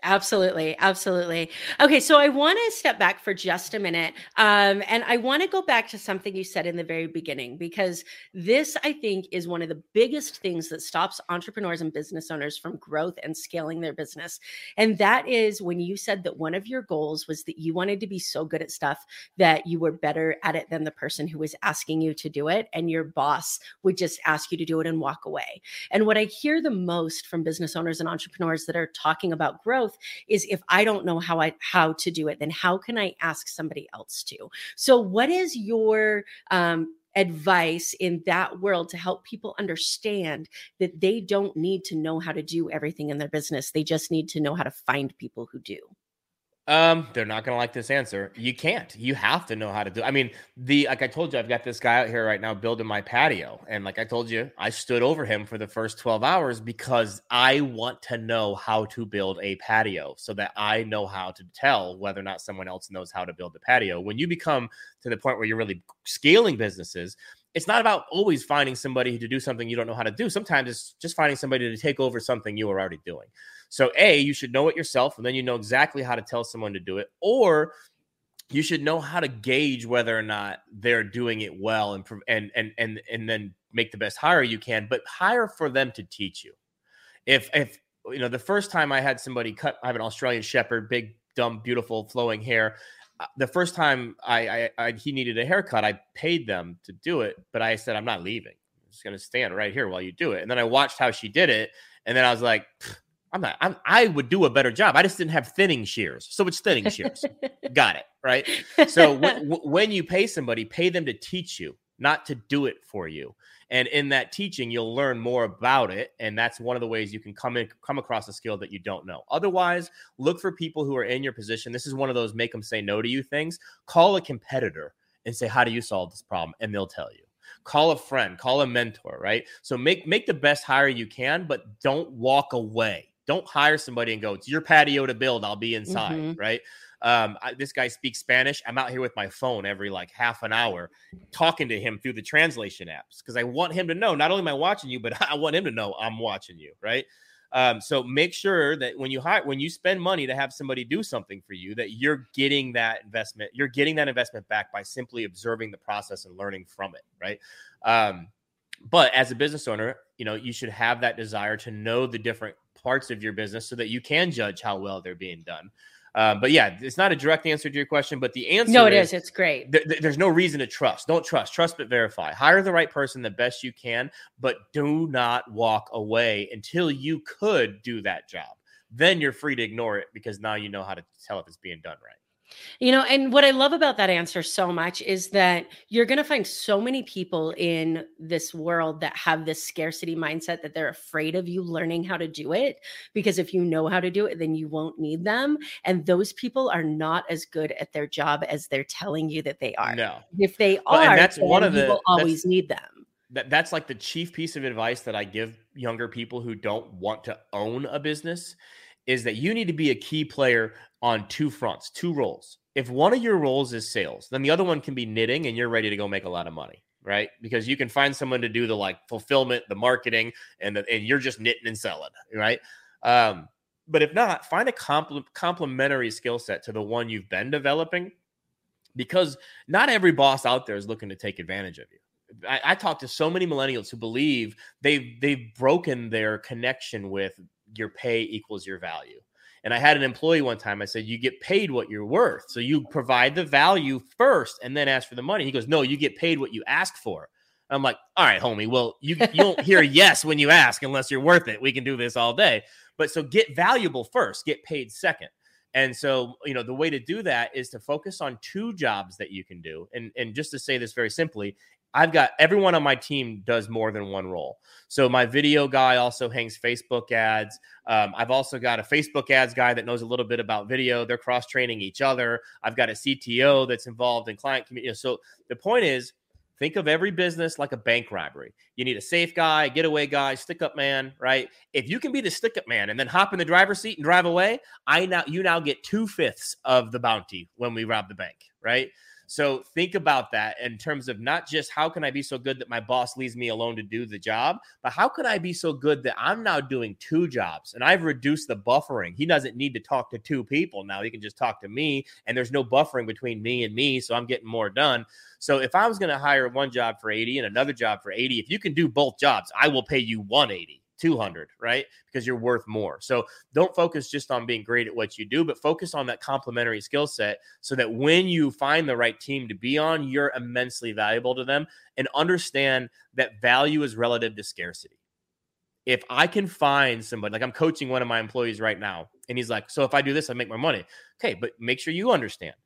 Absolutely. Absolutely. Okay. So I want to step back for just a minute. Um, and I want to go back to something you said in the very beginning, because this, I think, is one of the biggest things that stops entrepreneurs and business owners from growth and scaling their business. And that is when you said that one of your goals was that you wanted to be so good at stuff that you were better at it than the person who was asking you to do it. And your boss would just ask you to do it and walk away. And what I hear the most from business owners and entrepreneurs that are talking about growth is if I don't know how I how to do it, then how can I ask somebody else to? So what is your um, advice in that world to help people understand that they don't need to know how to do everything in their business. They just need to know how to find people who do. Um, they're not gonna like this answer. You can't. You have to know how to do. I mean, the like I told you, I've got this guy out here right now building my patio, and like I told you, I stood over him for the first twelve hours because I want to know how to build a patio, so that I know how to tell whether or not someone else knows how to build the patio. When you become to the point where you're really scaling businesses, it's not about always finding somebody to do something you don't know how to do. Sometimes it's just finding somebody to take over something you are already doing. So, A, you should know it yourself, and then you know exactly how to tell someone to do it. Or you should know how to gauge whether or not they're doing it well and and and and and then make the best hire you can, but hire for them to teach you. If if you know the first time I had somebody cut, I have an Australian Shepherd, big, dumb, beautiful, flowing hair. Uh, the first time I, I, I he needed a haircut, I paid them to do it, but I said I'm not leaving. I'm just gonna stand right here while you do it. And then I watched how she did it, and then I was like. I'm not. I'm, i would do a better job. I just didn't have thinning shears, so it's thinning shears. *laughs* Got it right. So w- *laughs* w- when you pay somebody, pay them to teach you. Not to do it for you. And in that teaching, you'll learn more about it. And that's one of the ways you can come in, come across a skill that you don't know. Otherwise, look for people who are in your position. This is one of those make them say no to you things. Call a competitor and say, How do you solve this problem? And they'll tell you. Call a friend, call a mentor, right? So make make the best hire you can, but don't walk away. Don't hire somebody and go, It's your patio to build. I'll be inside, mm-hmm. right? Um, I, this guy speaks Spanish. I'm out here with my phone every like half an hour talking to him through the translation apps because I want him to know not only am I watching you, but *laughs* I want him to know I'm watching you, right? Um, so make sure that when you hire, when you spend money to have somebody do something for you, that you're getting that investment, you're getting that investment back by simply observing the process and learning from it, right? Um, but as a business owner, you know you should have that desire to know the different parts of your business so that you can judge how well they're being done. Uh, but yeah, it's not a direct answer to your question, but the answer no, it is, is. It's great. Th- th- there's no reason to trust. Don't trust. Trust but verify. Hire the right person the best you can, but do not walk away until you could do that job. Then you're free to ignore it because now you know how to tell if it's being done right. You know, and what I love about that answer so much is that you're going to find so many people in this world that have this scarcity mindset that they're afraid of you learning how to do it because if you know how to do it, then you won't need them. And those people are not as good at their job as they're telling you that they are. No. If they are, well, that's one of the, you will always need them. That, that's like the chief piece of advice that I give younger people who don't want to own a business is that you need to be a key player on two fronts, two roles. If one of your roles is sales, then the other one can be knitting and you're ready to go make a lot of money, right? Because you can find someone to do the like fulfillment, the marketing, and the, and you're just knitting and selling, right? Um, but if not, find a compl- complementary skill set to the one you've been developing because not every boss out there is looking to take advantage of you. I, I talk to so many millennials who believe they've they've broken their connection with your pay equals your value. And I had an employee one time, I said, You get paid what you're worth. So you provide the value first and then ask for the money. He goes, No, you get paid what you ask for. I'm like, All right, homie. Well, you, you don't hear yes when you ask unless you're worth it. We can do this all day. But so get valuable first, get paid second. And so, you know, the way to do that is to focus on two jobs that you can do. And, and just to say this very simply, I've got everyone on my team does more than one role. So my video guy also hangs Facebook ads. Um, I've also got a Facebook ads guy that knows a little bit about video. They're cross training each other. I've got a CTO that's involved in client community. So the point is, think of every business like a bank robbery. You need a safe guy, getaway guy, stick up man, right? If you can be the stick up man and then hop in the driver's seat and drive away, I now you now get two fifths of the bounty when we rob the bank, right? So think about that in terms of not just how can I be so good that my boss leaves me alone to do the job, but how can I be so good that I'm now doing two jobs and I've reduced the buffering. He doesn't need to talk to two people now. He can just talk to me and there's no buffering between me and me. So I'm getting more done. So if I was going to hire one job for 80 and another job for 80, if you can do both jobs, I will pay you 180. 200, right? Because you're worth more. So don't focus just on being great at what you do, but focus on that complementary skill set so that when you find the right team to be on, you're immensely valuable to them and understand that value is relative to scarcity. If I can find somebody, like I'm coaching one of my employees right now, and he's like, So if I do this, I make more money. Okay, but make sure you understand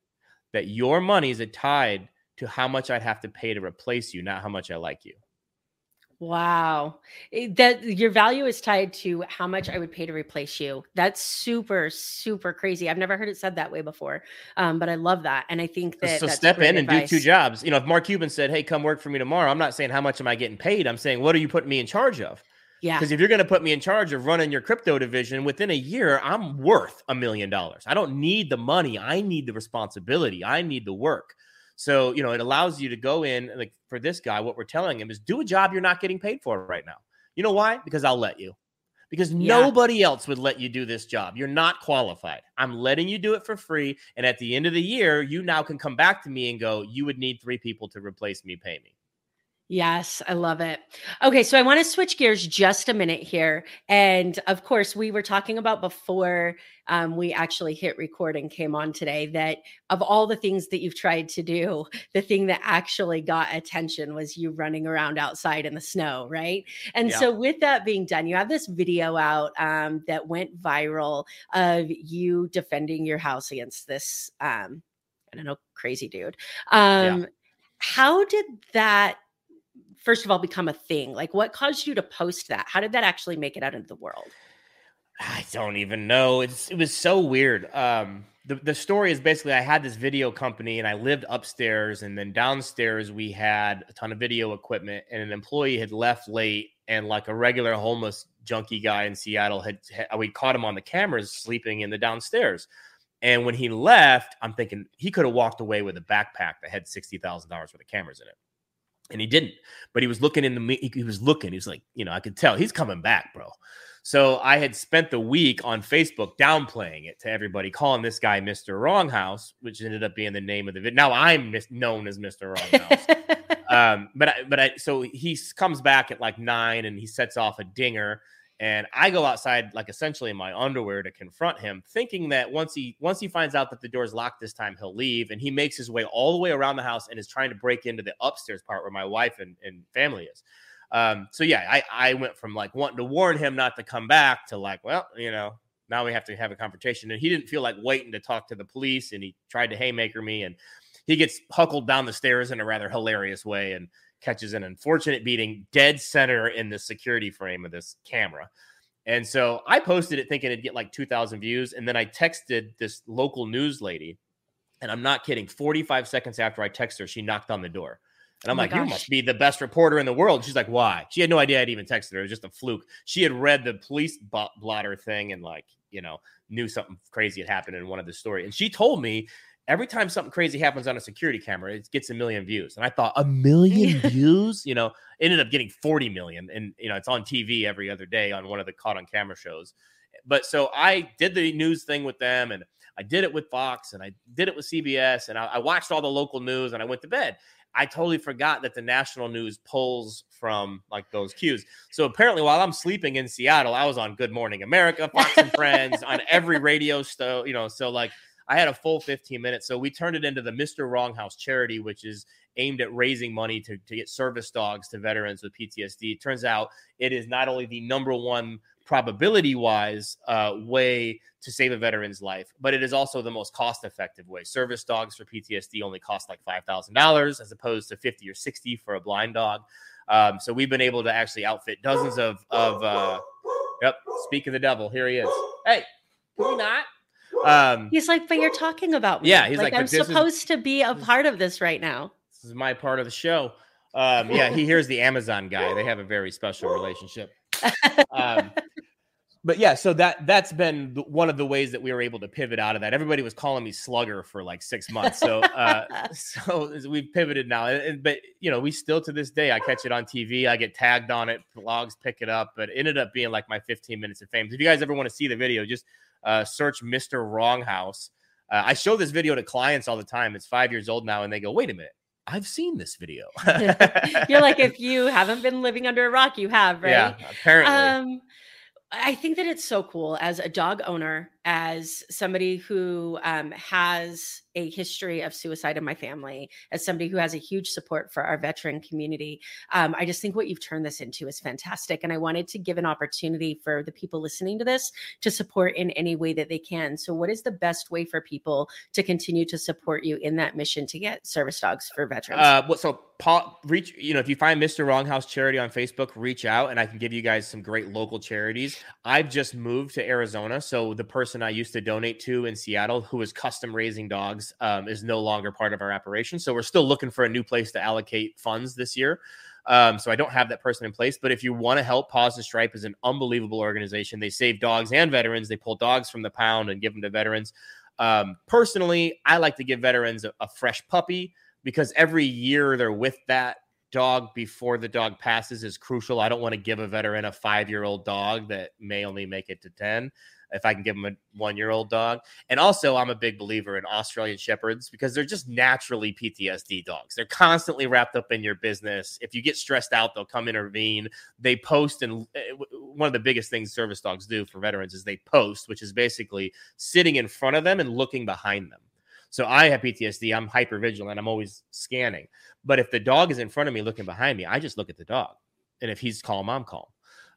that your money is tied to how much I'd have to pay to replace you, not how much I like you. Wow. Eh, that your value is tied to how much I would pay to replace you. That's super, super crazy. I've never heard it said that way before. Um, but I love that. And I think that so step in and advice. do two jobs. You know, if Mark Cuban said, Hey, come work for me tomorrow, I'm not saying how much am I getting paid? I'm saying, what are you putting me in charge of? Yeah. Because if you're going to put me in charge of running your crypto division within a year, I'm worth a million dollars. I don't need the money. I need the responsibility. I need the work. So, you know, it allows you to go in, like for this guy, what we're telling him is do a job you're not getting paid for right now. You know why? Because I'll let you. Because yeah. nobody else would let you do this job. You're not qualified. I'm letting you do it for free. And at the end of the year, you now can come back to me and go, you would need three people to replace me, pay me. Yes, I love it. Okay, so I want to switch gears just a minute here. And of course, we were talking about before um, we actually hit record and came on today that of all the things that you've tried to do, *laughs* the thing that actually got attention was you running around outside in the snow, right? And yeah. so, with that being done, you have this video out um, that went viral of you defending your house against this. Um, I don't know, crazy dude. Um, yeah How did that first of all become a thing? Like what caused you to post that? How did that actually make it out into the world? I don't even know. It's it was so weird. Um the, the story is basically I had this video company and I lived upstairs and then downstairs we had a ton of video equipment and an employee had left late and like a regular homeless junkie guy in Seattle had, had we caught him on the cameras sleeping in the downstairs. And when he left, I'm thinking he could have walked away with a backpack that had sixty thousand dollars worth of cameras in it, and he didn't. But he was looking in the he was looking. He was like, you know, I could tell he's coming back, bro. So I had spent the week on Facebook downplaying it to everybody, calling this guy Mr. Wronghouse, which ended up being the name of the video. Now I'm mis- known as Mr. Wronghouse. *laughs* um, but I, but I, so he comes back at like nine and he sets off a dinger. And I go outside, like essentially in my underwear, to confront him, thinking that once he once he finds out that the door is locked this time, he'll leave. And he makes his way all the way around the house and is trying to break into the upstairs part where my wife and, and family is. Um, so yeah, I, I went from like wanting to warn him not to come back to like, well, you know, now we have to have a confrontation. And he didn't feel like waiting to talk to the police, and he tried to haymaker me, and he gets huckled down the stairs in a rather hilarious way and catches an unfortunate beating dead center in the security frame of this camera. And so I posted it thinking it'd get like 2,000 views. And then I texted this local news lady. And I'm not kidding. 45 seconds after I texted her, she knocked on the door. And I'm oh like, gosh. you must be the best reporter in the world. She's like, why? She had no idea I'd even texted her. It was just a fluke. She had read the police blotter thing and like, you know, knew something crazy had happened in one of the story. And she told me every time something crazy happens on a security camera, it gets a million views. And I thought a million *laughs* views, you know, ended up getting 40 million. And, you know, it's on TV every other day on one of the caught on camera shows. But so I did the news thing with them and I did it with Fox and I did it with CBS and I, I watched all the local news and I went to bed. I totally forgot that the national news pulls from like those cues. So apparently, while I'm sleeping in Seattle, I was on Good Morning America, Fox and Friends, on every radio show. You know, so like I had a full 15 minutes. So we turned it into the Mr. Wronghouse charity, which is aimed at raising money to, to get service dogs to veterans with PTSD. It turns out it is not only the number one probability wise uh, way to save a veteran's life, but it is also the most cost effective way. Service dogs for PTSD only cost like $5,000 as opposed to 50 or 60 for a blind dog. Um, so we've been able to actually outfit dozens of, of, uh, yep, speak of the devil. Here he is. Hey, can we not? Um, he's like, but you're talking about me. Yeah, he's like, like I'm supposed is, to be a part of this right now. This is my part of the show. Um, yeah, he hears the Amazon guy. They have a very special relationship. Um, *laughs* but yeah, so that that's been one of the ways that we were able to pivot out of that. Everybody was calling me slugger for like six months, so uh, *laughs* so we've pivoted now. And, but you know, we still to this day, I catch it on TV, I get tagged on it, blogs pick it up, but it ended up being like my 15 minutes of fame. If you guys ever want to see the video, just uh, search Mister Wronghouse. Uh, I show this video to clients all the time. It's five years old now, and they go, "Wait a minute, I've seen this video. *laughs* You're like, if you haven't been living under a rock, you have, right? Yeah, apparently. Um, I think that it's so cool as a dog owner, as somebody who um, has a history of suicide in my family, as somebody who has a huge support for our veteran community. Um, I just think what you've turned this into is fantastic. And I wanted to give an opportunity for the people listening to this to support in any way that they can. So, what is the best way for people to continue to support you in that mission to get service dogs for veterans? Uh, well, so Paul, reach, you know, if you find Mr. Wronghouse Charity on Facebook, reach out and I can give you guys some great local charities. I've just moved to Arizona. So the person I used to donate to in Seattle, who was custom raising dogs, um, is no longer part of our operation. So we're still looking for a new place to allocate funds this year. Um, so I don't have that person in place. But if you want to help, Paws and Stripe is an unbelievable organization. They save dogs and veterans. They pull dogs from the pound and give them to veterans. Um, personally, I like to give veterans a, a fresh puppy because every year they're with that dog before the dog passes is crucial. I don't want to give a veteran a five year old dog that may only make it to 10 if I can give them a one year old dog. And also, I'm a big believer in Australian Shepherds because they're just naturally PTSD dogs. They're constantly wrapped up in your business. If you get stressed out, they'll come intervene. They post, and eh, one of the biggest things service dogs do for veterans is they post, which is basically sitting in front of them and looking behind them. So I have PTSD. I'm hyper vigilant. I'm always scanning. But if the dog is in front of me looking behind me, I just look at the dog. And if he's calm, I'm calm.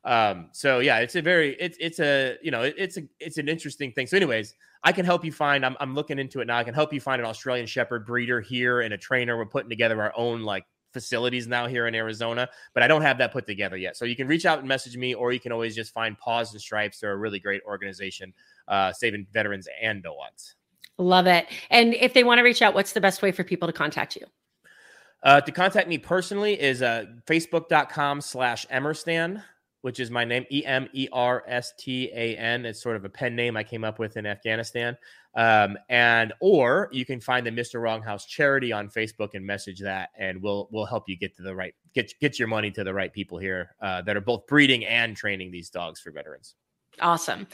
Um, so yeah, it's a very it's it's a you know it, it's a it's an interesting thing. So, anyways, I can help you find. I'm I'm looking into it now. I can help you find an Australian Shepherd breeder here and a trainer. We're putting together our own like facilities now here in Arizona, but I don't have that put together yet. So you can reach out and message me, or you can always just find Paws and Stripes. They're a really great organization, uh, saving veterans and dogs. Love it. And if they want to reach out, what's the best way for people to contact you? Uh, to contact me personally is uh, facebook.com slash emerstan which is my name, E M E R S T A N. It's sort of a pen name I came up with in Afghanistan. Um, and or you can find the Mr. Wronghouse charity on Facebook and message that, and we'll we'll help you get to the right get get your money to the right people here uh, that are both breeding and training these dogs for veterans. Awesome.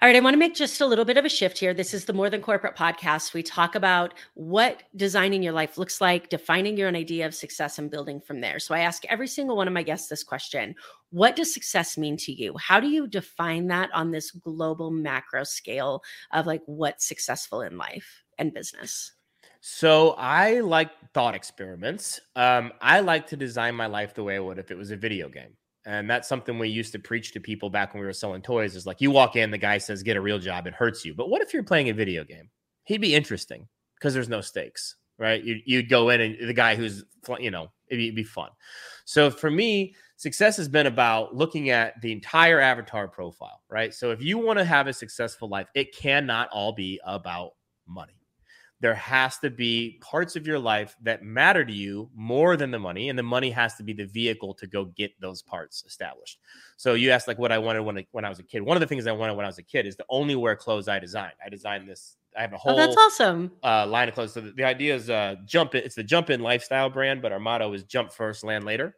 All right. I want to make just a little bit of a shift here. This is the More Than Corporate podcast. We talk about what designing your life looks like, defining your own idea of success, and building from there. So I ask every single one of my guests this question What does success mean to you? How do you define that on this global macro scale of like what's successful in life and business? So I like thought experiments. Um, I like to design my life the way I would if it was a video game. And that's something we used to preach to people back when we were selling toys is like you walk in, the guy says, get a real job, it hurts you. But what if you're playing a video game? He'd be interesting because there's no stakes, right? You, you'd go in and the guy who's, you know, it'd be, it'd be fun. So for me, success has been about looking at the entire avatar profile, right? So if you want to have a successful life, it cannot all be about money there has to be parts of your life that matter to you more than the money and the money has to be the vehicle to go get those parts established. So you asked like what i wanted when I, when I was a kid. One of the things i wanted when i was a kid is to only wear clothes i designed. I designed this i have a whole oh, that's awesome. uh, line of clothes. So the, the idea is uh, jump it it's the jump in lifestyle brand but our motto is jump first land later.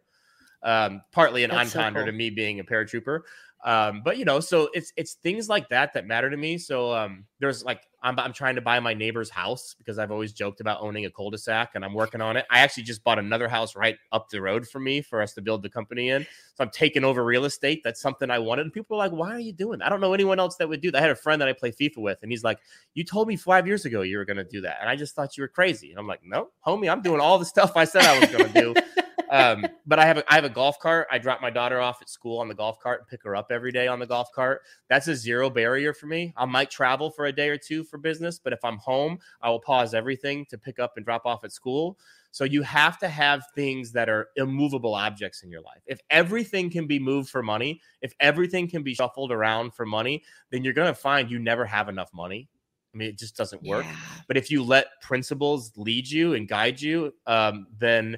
Um, partly an that's entendre so cool. to me being a paratrooper. Um, but you know, so it's it's things like that that matter to me. So um, there's like I'm I'm trying to buy my neighbor's house because I've always joked about owning a cul-de-sac, and I'm working on it. I actually just bought another house right up the road from me for us to build the company in. So I'm taking over real estate. That's something I wanted. And people are like, "Why are you doing?" That? I don't know anyone else that would do that. I had a friend that I play FIFA with, and he's like, "You told me five years ago you were going to do that, and I just thought you were crazy." And I'm like, "No, homie, I'm doing all the stuff I said I was going to do." *laughs* um, but I have a I have a golf cart. I drop my daughter off at school on the golf cart and pick her up every day on the golf cart. That's a zero barrier for me. I might travel for a day or two for business, but if I'm home, I will pause everything to pick up and drop off at school. So you have to have things that are immovable objects in your life. If everything can be moved for money, if everything can be shuffled around for money, then you're going to find you never have enough money. I mean, it just doesn't work. Yeah. But if you let principles lead you and guide you, um, then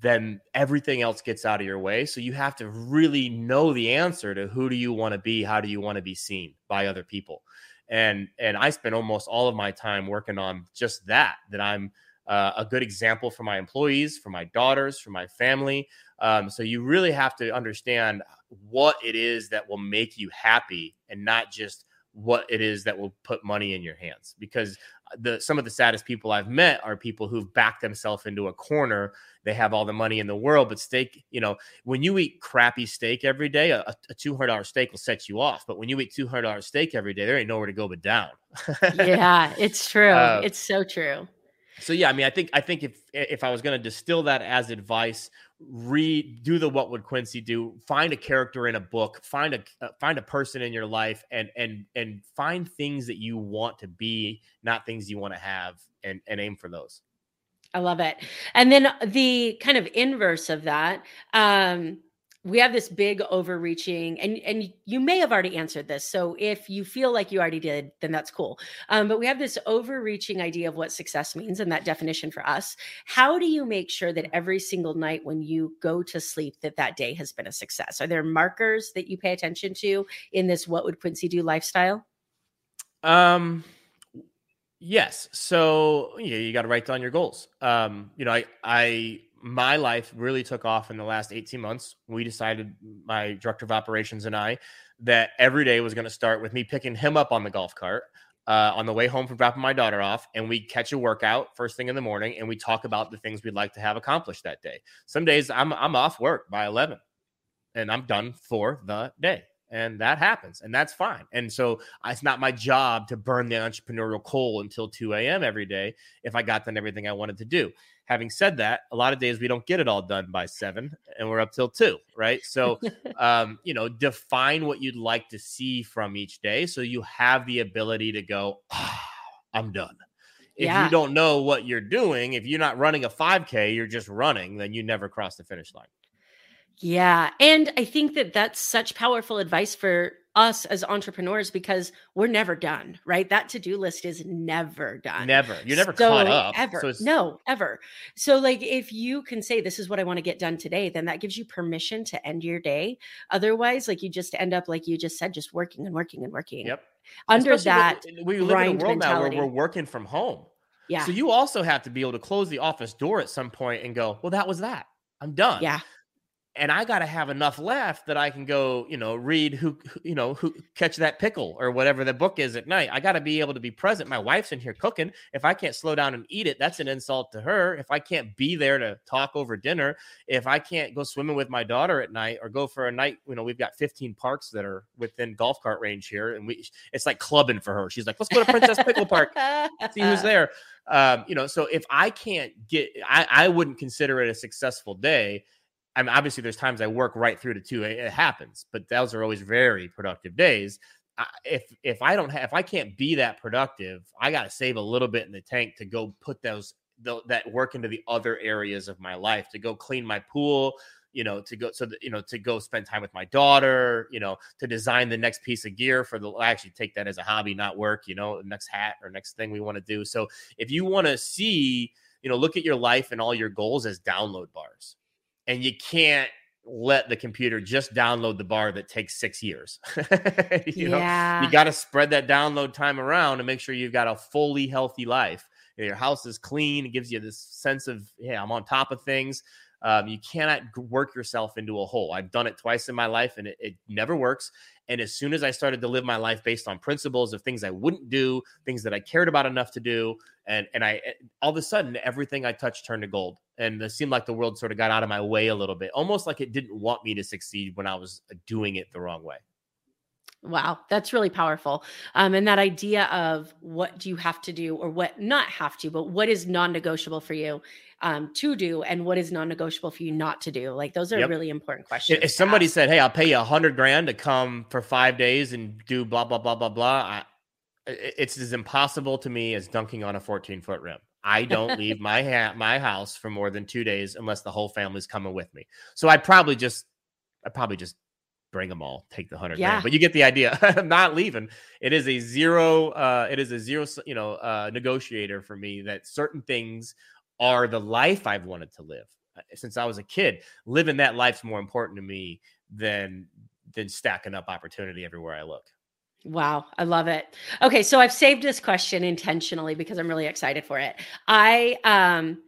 then everything else gets out of your way. So you have to really know the answer to who do you want to be, how do you want to be seen by other people. And and I spend almost all of my time working on just that. That I'm uh, a good example for my employees, for my daughters, for my family. Um, so you really have to understand what it is that will make you happy, and not just what it is that will put money in your hands. Because the some of the saddest people I've met are people who've backed themselves into a corner. They have all the money in the world, but steak, you know, when you eat crappy steak every day, a, a two hundred dollar steak will set you off. But when you eat two hundred dollar steak every day, there ain't nowhere to go but down. *laughs* yeah, it's true. Uh, it's so true. So yeah, I mean, I think I think if if I was going to distill that as advice, read do the what would Quincy do? Find a character in a book, find a uh, find a person in your life, and and and find things that you want to be, not things you want to have, and and aim for those. I love it. And then the kind of inverse of that, um, we have this big overreaching and and you may have already answered this so if you feel like you already did then that's cool. Um, but we have this overreaching idea of what success means and that definition for us. How do you make sure that every single night when you go to sleep that that day has been a success? Are there markers that you pay attention to in this what would quincy do lifestyle? Um yes so yeah you got to write down your goals um you know i i my life really took off in the last 18 months. We decided, my director of operations and I, that every day was going to start with me picking him up on the golf cart uh, on the way home from dropping my daughter off, and we catch a workout first thing in the morning, and we talk about the things we'd like to have accomplished that day. Some days I'm I'm off work by 11, and I'm done for the day and that happens, and that's fine. And so it's not my job to burn the entrepreneurial coal until 2 a.m. every day if I got done everything I wanted to do. Having said that, a lot of days we don't get it all done by seven, and we're up till two, right? So, *laughs* um, you know, define what you'd like to see from each day, so you have the ability to go, oh, "I'm done." if yeah. you don't know what you're doing, if you're not running a 5K, you're just running, then you never cross the finish line. Yeah. And I think that that's such powerful advice for us as entrepreneurs because we're never done, right? That to do list is never done. Never. You're never so, caught up. Ever. So no, ever. So, like, if you can say, This is what I want to get done today, then that gives you permission to end your day. Otherwise, like, you just end up, like you just said, just working and working and working. Yep under Especially that we live in a world mentality. now where we're working from home. Yeah. So you also have to be able to close the office door at some point and go, well, that was that. I'm done. Yeah and I got to have enough left that I can go, you know, read who, you know, who catch that pickle or whatever the book is at night. I got to be able to be present. My wife's in here cooking. If I can't slow down and eat it, that's an insult to her. If I can't be there to talk over dinner, if I can't go swimming with my daughter at night or go for a night, you know, we've got 15 parks that are within golf cart range here, and we, it's like clubbing for her. She's like, let's go to Princess Pickle Park, see who's *laughs* there. Um, you know, so if I can't get, I, I wouldn't consider it a successful day I mean, obviously, there's times I work right through to two. It happens, but those are always very productive days. if if I don't have, if I can't be that productive, I got to save a little bit in the tank to go put those the, that work into the other areas of my life to go clean my pool, you know, to go so that you know to go spend time with my daughter, you know, to design the next piece of gear for the. I actually take that as a hobby, not work. You know, the next hat or next thing we want to do. So if you want to see, you know, look at your life and all your goals as download bars and you can't let the computer just download the bar that takes six years. *laughs* you yeah. know, you got to spread that download time around and make sure you've got a fully healthy life. Your house is clean. It gives you this sense of, hey, I'm on top of things. Um, you cannot work yourself into a hole. I've done it twice in my life and it, it never works. And as soon as I started to live my life based on principles of things I wouldn't do, things that I cared about enough to do, and and I all of a sudden everything I touched turned to gold. And it seemed like the world sort of got out of my way a little bit, almost like it didn't want me to succeed when I was uh, doing it the wrong way. Wow, that's really powerful. Um, and that idea of what do you have to do, or what not have to, but what is non negotiable for you um, to do, and what is non negotiable for you not to do? Like, those are yep. really important questions. If somebody ask. said, Hey, I'll pay you a hundred grand to come for five days and do blah, blah, blah, blah, blah, I, it's as impossible to me as dunking on a 14 foot rim. I don't *laughs* leave my ha- my house for more than two days unless the whole family's coming with me. So I'd probably just, I'd probably just bring them all, take the hundred yeah. grand. But you get the idea. *laughs* I'm not leaving. It is a zero. Uh, it is a zero. You know, uh, negotiator for me that certain things are the life I've wanted to live uh, since I was a kid. Living that life's more important to me than than stacking up opportunity everywhere I look. Wow, I love it. Okay, so I've saved this question intentionally because I'm really excited for it. I um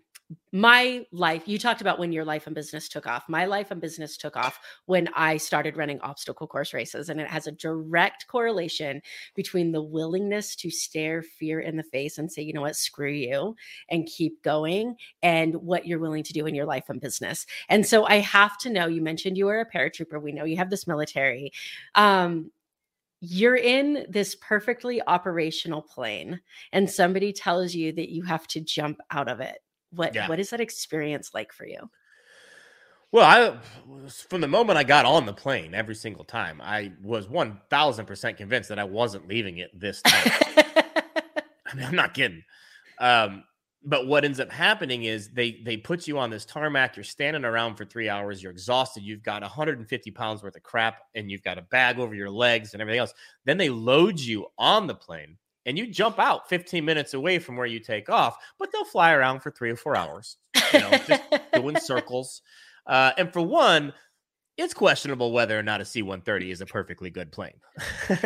my life you talked about when your life and business took off. My life and business took off when i started running obstacle course races and it has a direct correlation between the willingness to stare fear in the face and say you know what? Screw you and keep going and what you're willing to do in your life and business. And so i have to know you mentioned you were a paratrooper we know you have this military um you're in this perfectly operational plane and somebody tells you that you have to jump out of it what yeah. what is that experience like for you? Well i from the moment i got on the plane every single time i was 1000% convinced that i wasn't leaving it this time. *laughs* I mean, i'm not kidding. Um, but what ends up happening is they they put you on this tarmac you're standing around for three hours you're exhausted you've got 150 pounds worth of crap and you've got a bag over your legs and everything else. Then they load you on the plane and you jump out 15 minutes away from where you take off but they'll fly around for three or four hours you know just *laughs* doing circles. Uh, and for one it's questionable whether or not a c-130 is a perfectly good plane. *laughs*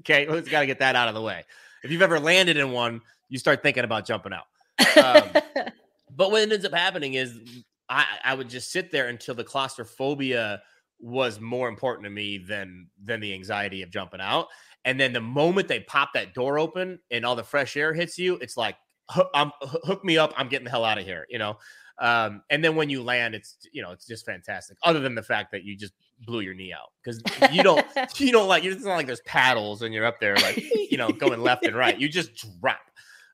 Okay let's got to get that out of the way. If you've ever landed in one you start thinking about jumping out. Um, *laughs* but what ends up happening is I, I would just sit there until the claustrophobia was more important to me than than the anxiety of jumping out. And then the moment they pop that door open and all the fresh air hits you, it's like I'm hook me up. I'm getting the hell out of here. You know. Um, and then when you land, it's you know it's just fantastic. Other than the fact that you just blew your knee out because you don't *laughs* you don't like it's not like there's paddles and you're up there like you know going left and right. You just drop.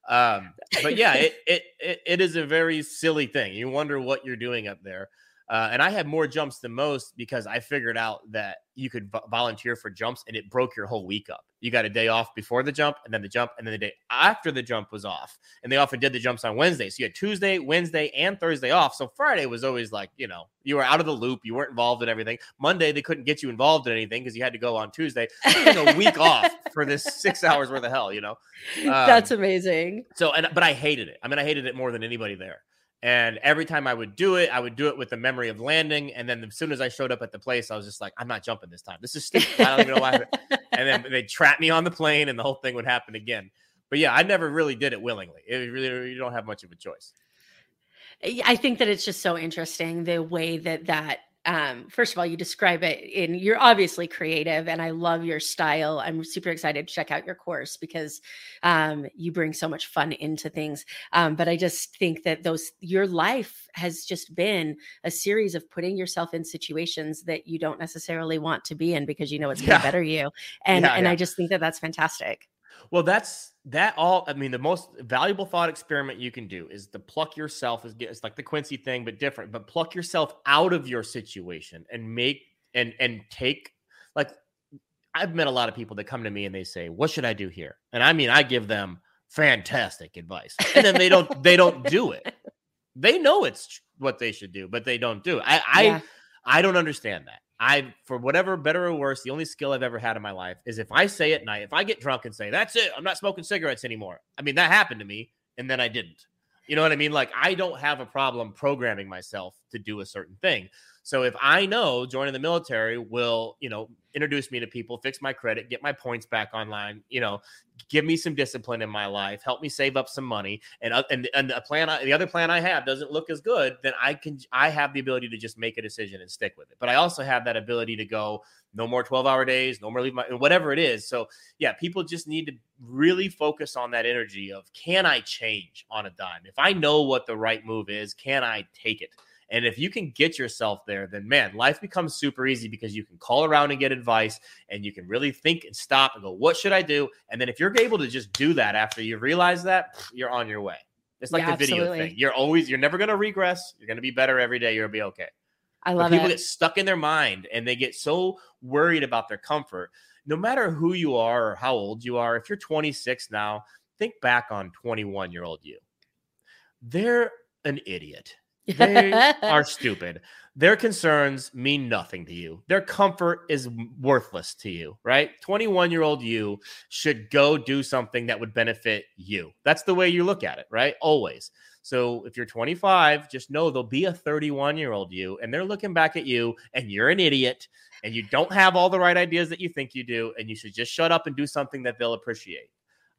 Um, but yeah, it, it it it is a very silly thing. You wonder what you're doing up there. Uh, and I had more jumps than most because I figured out that you could v- volunteer for jumps and it broke your whole week up. You got a day off before the jump and then the jump and then the day after the jump was off. And they often did the jumps on Wednesday. So you had Tuesday, Wednesday, and Thursday off. So Friday was always like, you know, you were out of the loop. You weren't involved in everything. Monday, they couldn't get you involved in anything because you had to go on Tuesday. a week *laughs* off for this six hours worth of hell, you know? Um, That's amazing. So, and, but I hated it. I mean, I hated it more than anybody there. And every time I would do it, I would do it with the memory of landing. And then as soon as I showed up at the place, I was just like, I'm not jumping this time. This is stupid. I don't even know why. *laughs* and then they'd trap me on the plane and the whole thing would happen again. But yeah, I never really did it willingly. It really, you don't have much of a choice. I think that it's just so interesting the way that that um, first of all, you describe it in you're obviously creative, and I love your style. I'm super excited to check out your course because um, you bring so much fun into things. Um, but I just think that those your life has just been a series of putting yourself in situations that you don't necessarily want to be in because you know it's going to yeah. better you, *laughs* and yeah, and yeah. I just think that that's fantastic. Well, that's that all. I mean, the most valuable thought experiment you can do is to pluck yourself. Is it's like the Quincy thing, but different. But pluck yourself out of your situation and make and and take like I've met a lot of people that come to me and they say, "What should I do here?" And I mean, I give them fantastic advice, and then they don't *laughs* they don't do it. They know it's what they should do, but they don't do. It. I I yeah. I don't understand that. I, for whatever better or worse, the only skill I've ever had in my life is if I say at night, if I get drunk and say, that's it, I'm not smoking cigarettes anymore. I mean, that happened to me and then I didn't. You know what I mean? Like, I don't have a problem programming myself to do a certain thing. So if I know joining the military will, you know, introduce me to people, fix my credit, get my points back online, you know, give me some discipline in my life, help me save up some money, and and and the plan, I, the other plan I have doesn't look as good, then I can I have the ability to just make a decision and stick with it. But I also have that ability to go no more 12 hour days, no more leave my whatever it is. So yeah, people just need to really focus on that energy of can I change on a dime? If I know what the right move is, can I take it? And if you can get yourself there, then man, life becomes super easy because you can call around and get advice and you can really think and stop and go, what should I do? And then if you're able to just do that after you realize that, *sniffs* you're on your way. It's like yeah, the video absolutely. thing. You're always, you're never going to regress. You're going to be better every day. To be okay. I love but people it. get stuck in their mind and they get so worried about their comfort. No matter who you are or how old you are, if you're 26 now, think back on 21 year old you. They're an idiot. They *laughs* are stupid. Their concerns mean nothing to you. Their comfort is worthless to you, right? 21 year old you should go do something that would benefit you. That's the way you look at it, right? Always. So if you're 25, just know there'll be a 31 year old you, and they're looking back at you, and you're an idiot, and you don't have all the right ideas that you think you do, and you should just shut up and do something that they'll appreciate.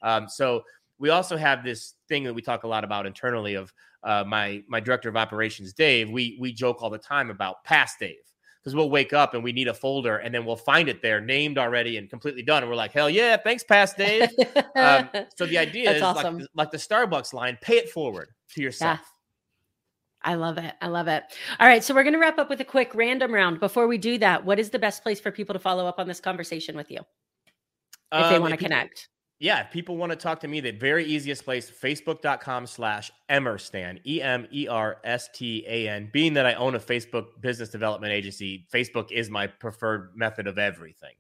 Um, so we also have this thing that we talk a lot about internally of uh, my my director of operations, Dave. We we joke all the time about past Dave because we'll wake up and we need a folder and then we'll find it there named already and completely done and we're like hell yeah thanks past dave *laughs* um, so the idea That's is awesome. like, like the starbucks line pay it forward to yourself yeah. I love it. I love it. All right. So we're going to wrap up with a quick random round. Before we do that, what is the best place for people to follow up on this conversation with you if um, they want to connect? Yeah, if people want to talk to me, the very easiest place, facebook.com slash Emerstan, E M E R S T A N. Being that I own a Facebook business development agency, Facebook is my preferred method of everything.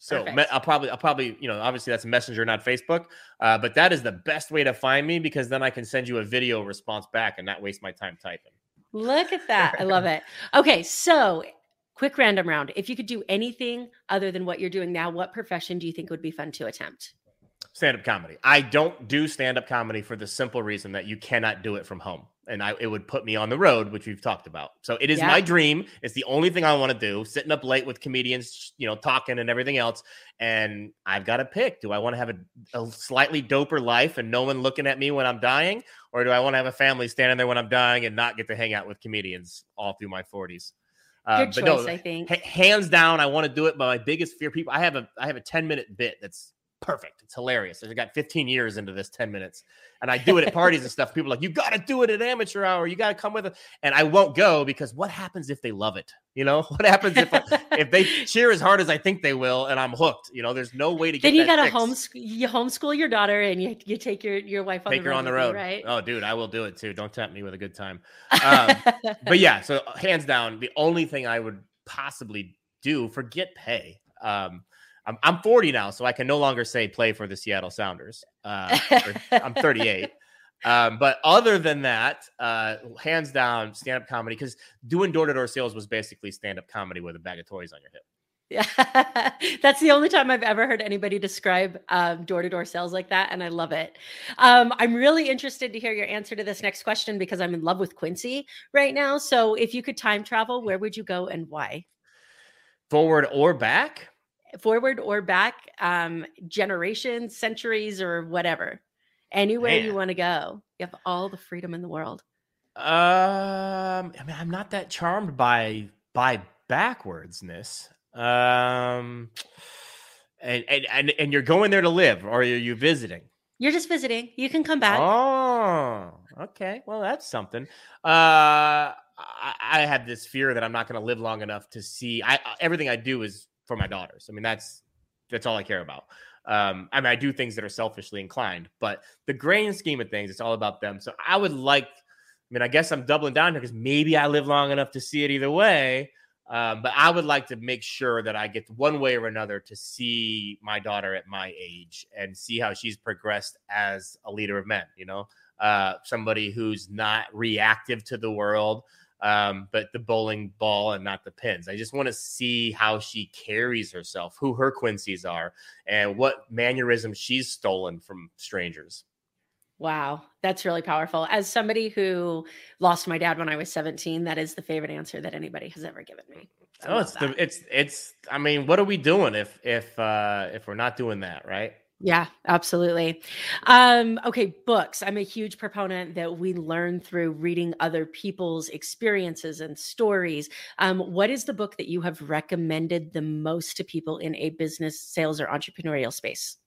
So me, I'll probably, I'll probably, you know, obviously that's Messenger, not Facebook, uh, but that is the best way to find me because then I can send you a video response back and not waste my time typing. Look at that. I love *laughs* it. Okay. So quick random round. If you could do anything other than what you're doing now, what profession do you think would be fun to attempt? Stand up comedy. I don't do stand up comedy for the simple reason that you cannot do it from home. And I, it would put me on the road, which we've talked about. So it is yeah. my dream. It's the only thing I want to do, sitting up late with comedians, you know, talking and everything else. And I've got to pick do I want to have a, a slightly doper life and no one looking at me when I'm dying? Or do I want to have a family standing there when I'm dying and not get to hang out with comedians all through my 40s? Uh, Good choice, no, I think. hands down, I want to do it. But my biggest fear, people, I have a I have a ten minute bit that's perfect. It's hilarious. I got 15 years into this 10 minutes, and I do it at parties and stuff. People like, you got to do it at amateur hour. You got to come with it, and I won't go because what happens if they love it? You know, *laughs* what happens if if they *laughs* cheer as hard as I think they will, and I'm hooked? You know, there's no way to get. Then you got to homeschool. You homeschool your daughter, and you you take your your wife on take the her on the road, road, right? Oh, dude, I will do it too. Don't tempt me with a good time. Um, *laughs* but yeah, so hands down, the only thing I would possibly do, forget pay. Um, I'm, I'm 40 now, so I can no longer say play for the Seattle Sounders. Uh, I'm *laughs* 38. Um, but other than that, uh, hands down, stand up comedy, because doing door to door sales was basically stand up comedy with a bag of toys on your hip. Yeah, *laughs* that's the only time I've ever heard anybody describe door to door sales like that. And I love it. Um, I'm really interested to hear your answer to this next question because I'm in love with Quincy right now. So if you could time travel, where would you go and why? Forward or back? Forward or back, um, generations, centuries, or whatever. Anywhere Man. you want to go, you have all the freedom in the world. Um, I mean, I'm not that charmed by by backwardsness. Um, and and and, and you're going there to live, or are you visiting? You're just visiting. You can come back. Oh, okay. Well, that's something. Uh, I, I have this fear that I'm not going to live long enough to see. I everything I do is for my daughters. I mean, that's that's all I care about. Um, I mean, I do things that are selfishly inclined, but the grand scheme of things, it's all about them. So I would like, I mean, I guess I'm doubling down here because maybe I live long enough to see it either way. Um, but I would like to make sure that I get one way or another to see my daughter at my age and see how she's progressed as a leader of men. You know, uh, somebody who's not reactive to the world, um, but the bowling ball and not the pins. I just want to see how she carries herself, who her Quincy's are, and what mannerisms she's stolen from strangers. Wow, that's really powerful. As somebody who lost my dad when I was 17, that is the favorite answer that anybody has ever given me. oh, it's the, it's it's I mean, what are we doing if if uh if we're not doing that, right? Yeah, absolutely. Um, okay, books. I'm a huge proponent that we learn through reading other people's experiences and stories. Um, what is the book that you have recommended the most to people in a business, sales, or entrepreneurial space?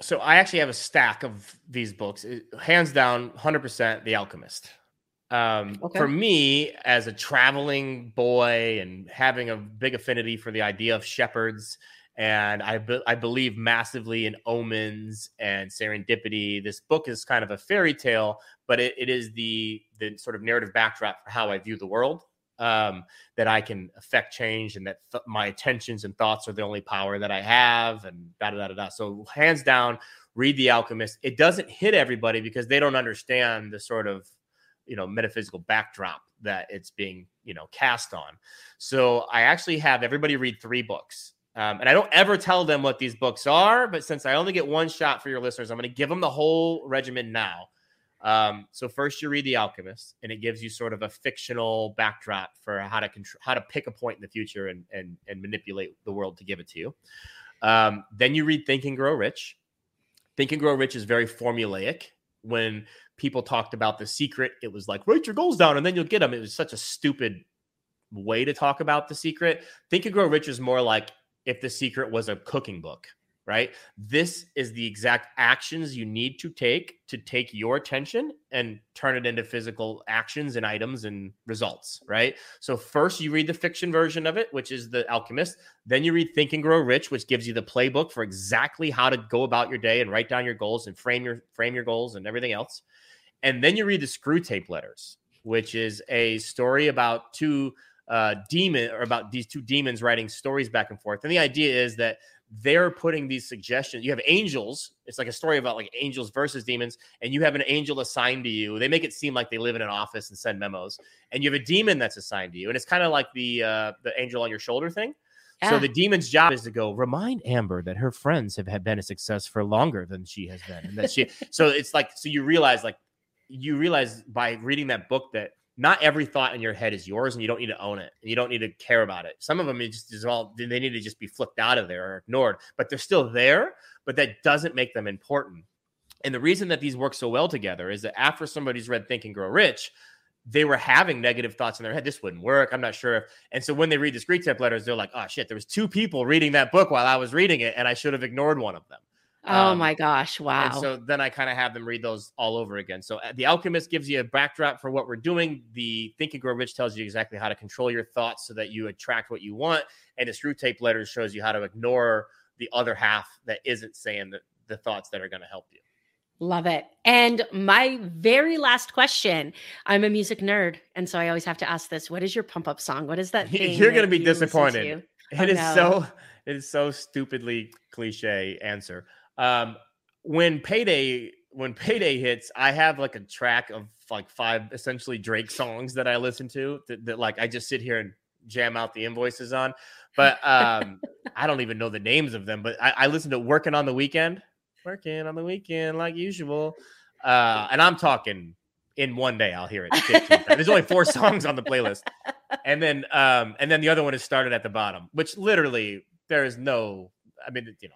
So I actually have a stack of these books. Hands down, 100% The Alchemist. Um, okay. For me, as a traveling boy and having a big affinity for the idea of shepherds and I, be- I believe massively in omens and serendipity. This book is kind of a fairy tale, but it, it is the the sort of narrative backdrop for how I view the world. Um, that I can affect change, and that th- my intentions and thoughts are the only power that I have, and da da da da. So hands down, read The Alchemist. It doesn't hit everybody because they don't understand the sort of you know metaphysical backdrop that it's being you know cast on. So I actually have everybody read three books um, and I don't ever tell them what these books are, but since I only get one shot for your listeners, I'm going to give them the whole regimen now. Um, so first, you read The Alchemist, and it gives you sort of a fictional backdrop for how to control, how to pick a point in the future and and and manipulate the world to give it to you. Um, then you read Think and Grow Rich. Think and Grow Rich is very formulaic. When people talked about the secret, it was like write your goals down and then you'll get them. It was such a stupid way to talk about the secret. Think and Grow Rich is more like if the secret was a cooking book, right? This is the exact actions you need to take to take your attention and turn it into physical actions and items and results, right? So first you read the fiction version of it, which is The Alchemist, then you read Think and Grow Rich, which gives you the playbook for exactly how to go about your day and write down your goals and frame your frame your goals and everything else. And then you read the Screwtape Letters, which is a story about two uh, demon or about these two demons writing stories back and forth. And the idea is that they're putting these suggestions. You have angels. It's like a story about like angels versus demons, and you have an angel assigned to you. They make it seem like they live in an office and send memos, and you have a demon that's assigned to you, and it's kind of like the uh, the angel on your shoulder thing. Yeah. So the demon's job is to go remind Amber that her friends have had been a success for longer than she has been, and that she. so it's like so you realize like you realize by reading that book that not every thought in your head is yours and you don't need to own it. And you don't need to care about it. Some of them is just all they need to just be flipped out of there or ignored but they're still there but that doesn't make them important. And the reason that these work so well together is that after somebody's read think and grow rich they were having negative thoughts in their head. This wouldn't work. I'm not sure if and so when they read the tip Letters they're like oh shit there was two people reading that book while i was reading it and i should have ignored one of them Oh um, my gosh! Wow. And so then I kind of have them read those all over again. So uh, the Alchemist gives you a backdrop for what we're doing. The Think and Grow Rich tells you exactly how to control your thoughts so that you attract what you want, and the Screwtape Letters shows you how to ignore the other half that isn't saying the, the thoughts that are going to help you. Love it. And my very last question I'm a music nerd. And so I always have to ask this What is your pump up song? What is that? *laughs* You're going to be disappointed. It oh, is no. so. It is so stupidly cliche answer. Um, when payday when payday hits, I have like a track of like five essentially Drake songs that I listen to that, that like I just sit here and jam out the invoices on. But um, *laughs* I don't even know the names of them. But I, I listen to "Working on the Weekend," working on the weekend like usual, uh, and I'm talking in one day. I'll hear it. There's only four *laughs* songs on the playlist, and then um, and then the other one is started at the bottom, which literally there is no. I mean, you know,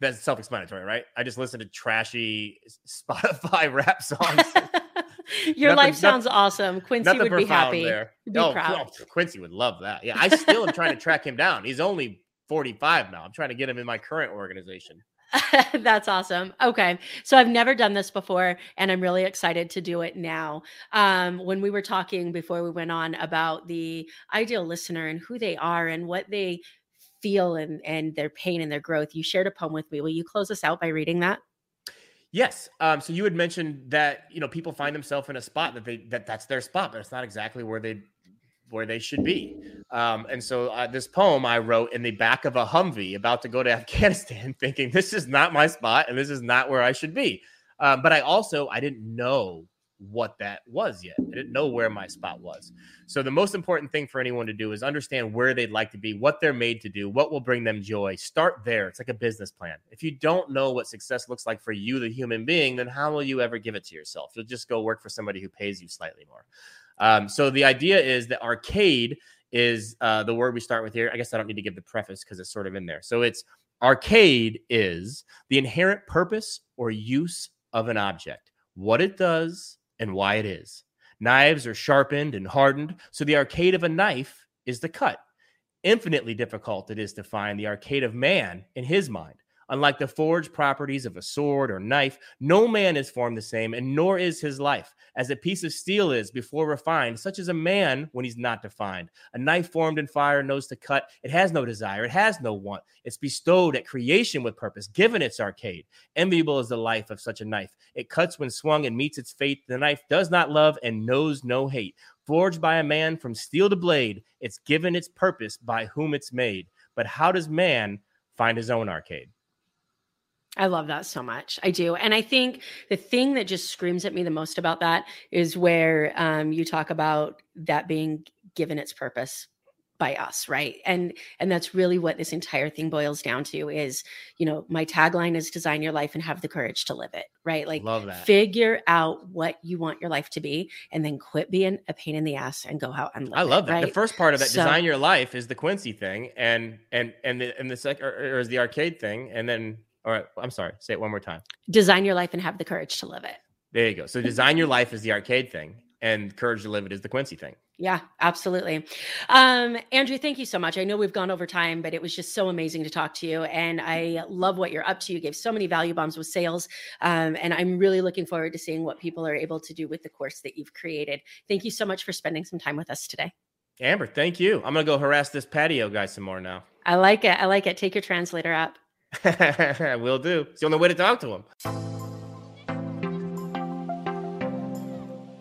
that's self-explanatory, right? I just listen to trashy Spotify *laughs* rap songs. *laughs* Your nothing, life sounds nothing, awesome. Quincy would be happy. There. Be oh, proud. Quincy would love that. Yeah, I still am trying to track him down. He's only 45 now. I'm trying to get him in my current organization. *laughs* That's awesome. Okay. So I've never done this before and I'm really excited to do it now. Um, when we were talking before we went on about the ideal listener and who they are and what they feel and, and their pain and their growth, you shared a poem with me. Will you close us out by reading that? Yes. Um, so you had mentioned that you know people find themselves in a spot that they that that's their spot, but it's not exactly where they where they should be. Um, and so uh, this poem I wrote in the back of a Humvee about to go to *laughs* Afghanistan, thinking this is not my spot and this is not where I should be. Um, but I also I didn't know what that was yet. I didn't know where my spot was. So the most important thing for anyone to do is understand where they'd like to be, what they're made to do, what will bring them joy. Start there. It's like a business plan. If you don't know what success looks like for you, the human being, then how will you ever give it to yourself? You'll just go work for somebody who pays you slightly more. Um, so the idea is that arcade is uh, the word we start with here. I guess I don't need to give the preface because it's sort of in there. So it's arcade is the inherent purpose or use of an object, what it does and why it is. Knives are sharpened and hardened, so the arcade of a knife is the cut. Infinitely difficult it is to find the arcade of man in his mind. Unlike the forged properties of a sword or knife, no man is formed the same, and nor is his life. As a piece of steel is before refined, such as a man when he's not defined. A knife formed in fire knows to cut. It has no desire, it has no want. It's bestowed at creation with purpose, given its arcade. Enviable is the life of such a knife. It cuts when swung and meets its fate. The knife does not love and knows no hate. Forged by a man from steel to blade, it's given its purpose by whom it's made. But how does man find his own arcade? I love that so much. I do. And I think the thing that just screams at me the most about that is where um, you talk about that being given its purpose by us right and and that's really what this entire thing boils down to is you know my tagline is design your life and have the courage to live it right like love that figure out what you want your life to be and then quit being a pain in the ass and go out and live i love it, that right? the first part of that so, design your life is the quincy thing and and and the and the second or, or is the arcade thing and then all right. I'm sorry. Say it one more time. Design your life and have the courage to live it. There you go. So design your life is the arcade thing, and courage to live it is the Quincy thing. Yeah, absolutely. Um, Andrew, thank you so much. I know we've gone over time, but it was just so amazing to talk to you. And I love what you're up to. You gave so many value bombs with sales. Um, and I'm really looking forward to seeing what people are able to do with the course that you've created. Thank you so much for spending some time with us today. Amber, thank you. I'm going to go harass this patio guy some more now. I like it. I like it. Take your translator app. *laughs* Will do. It's the only way to talk to him.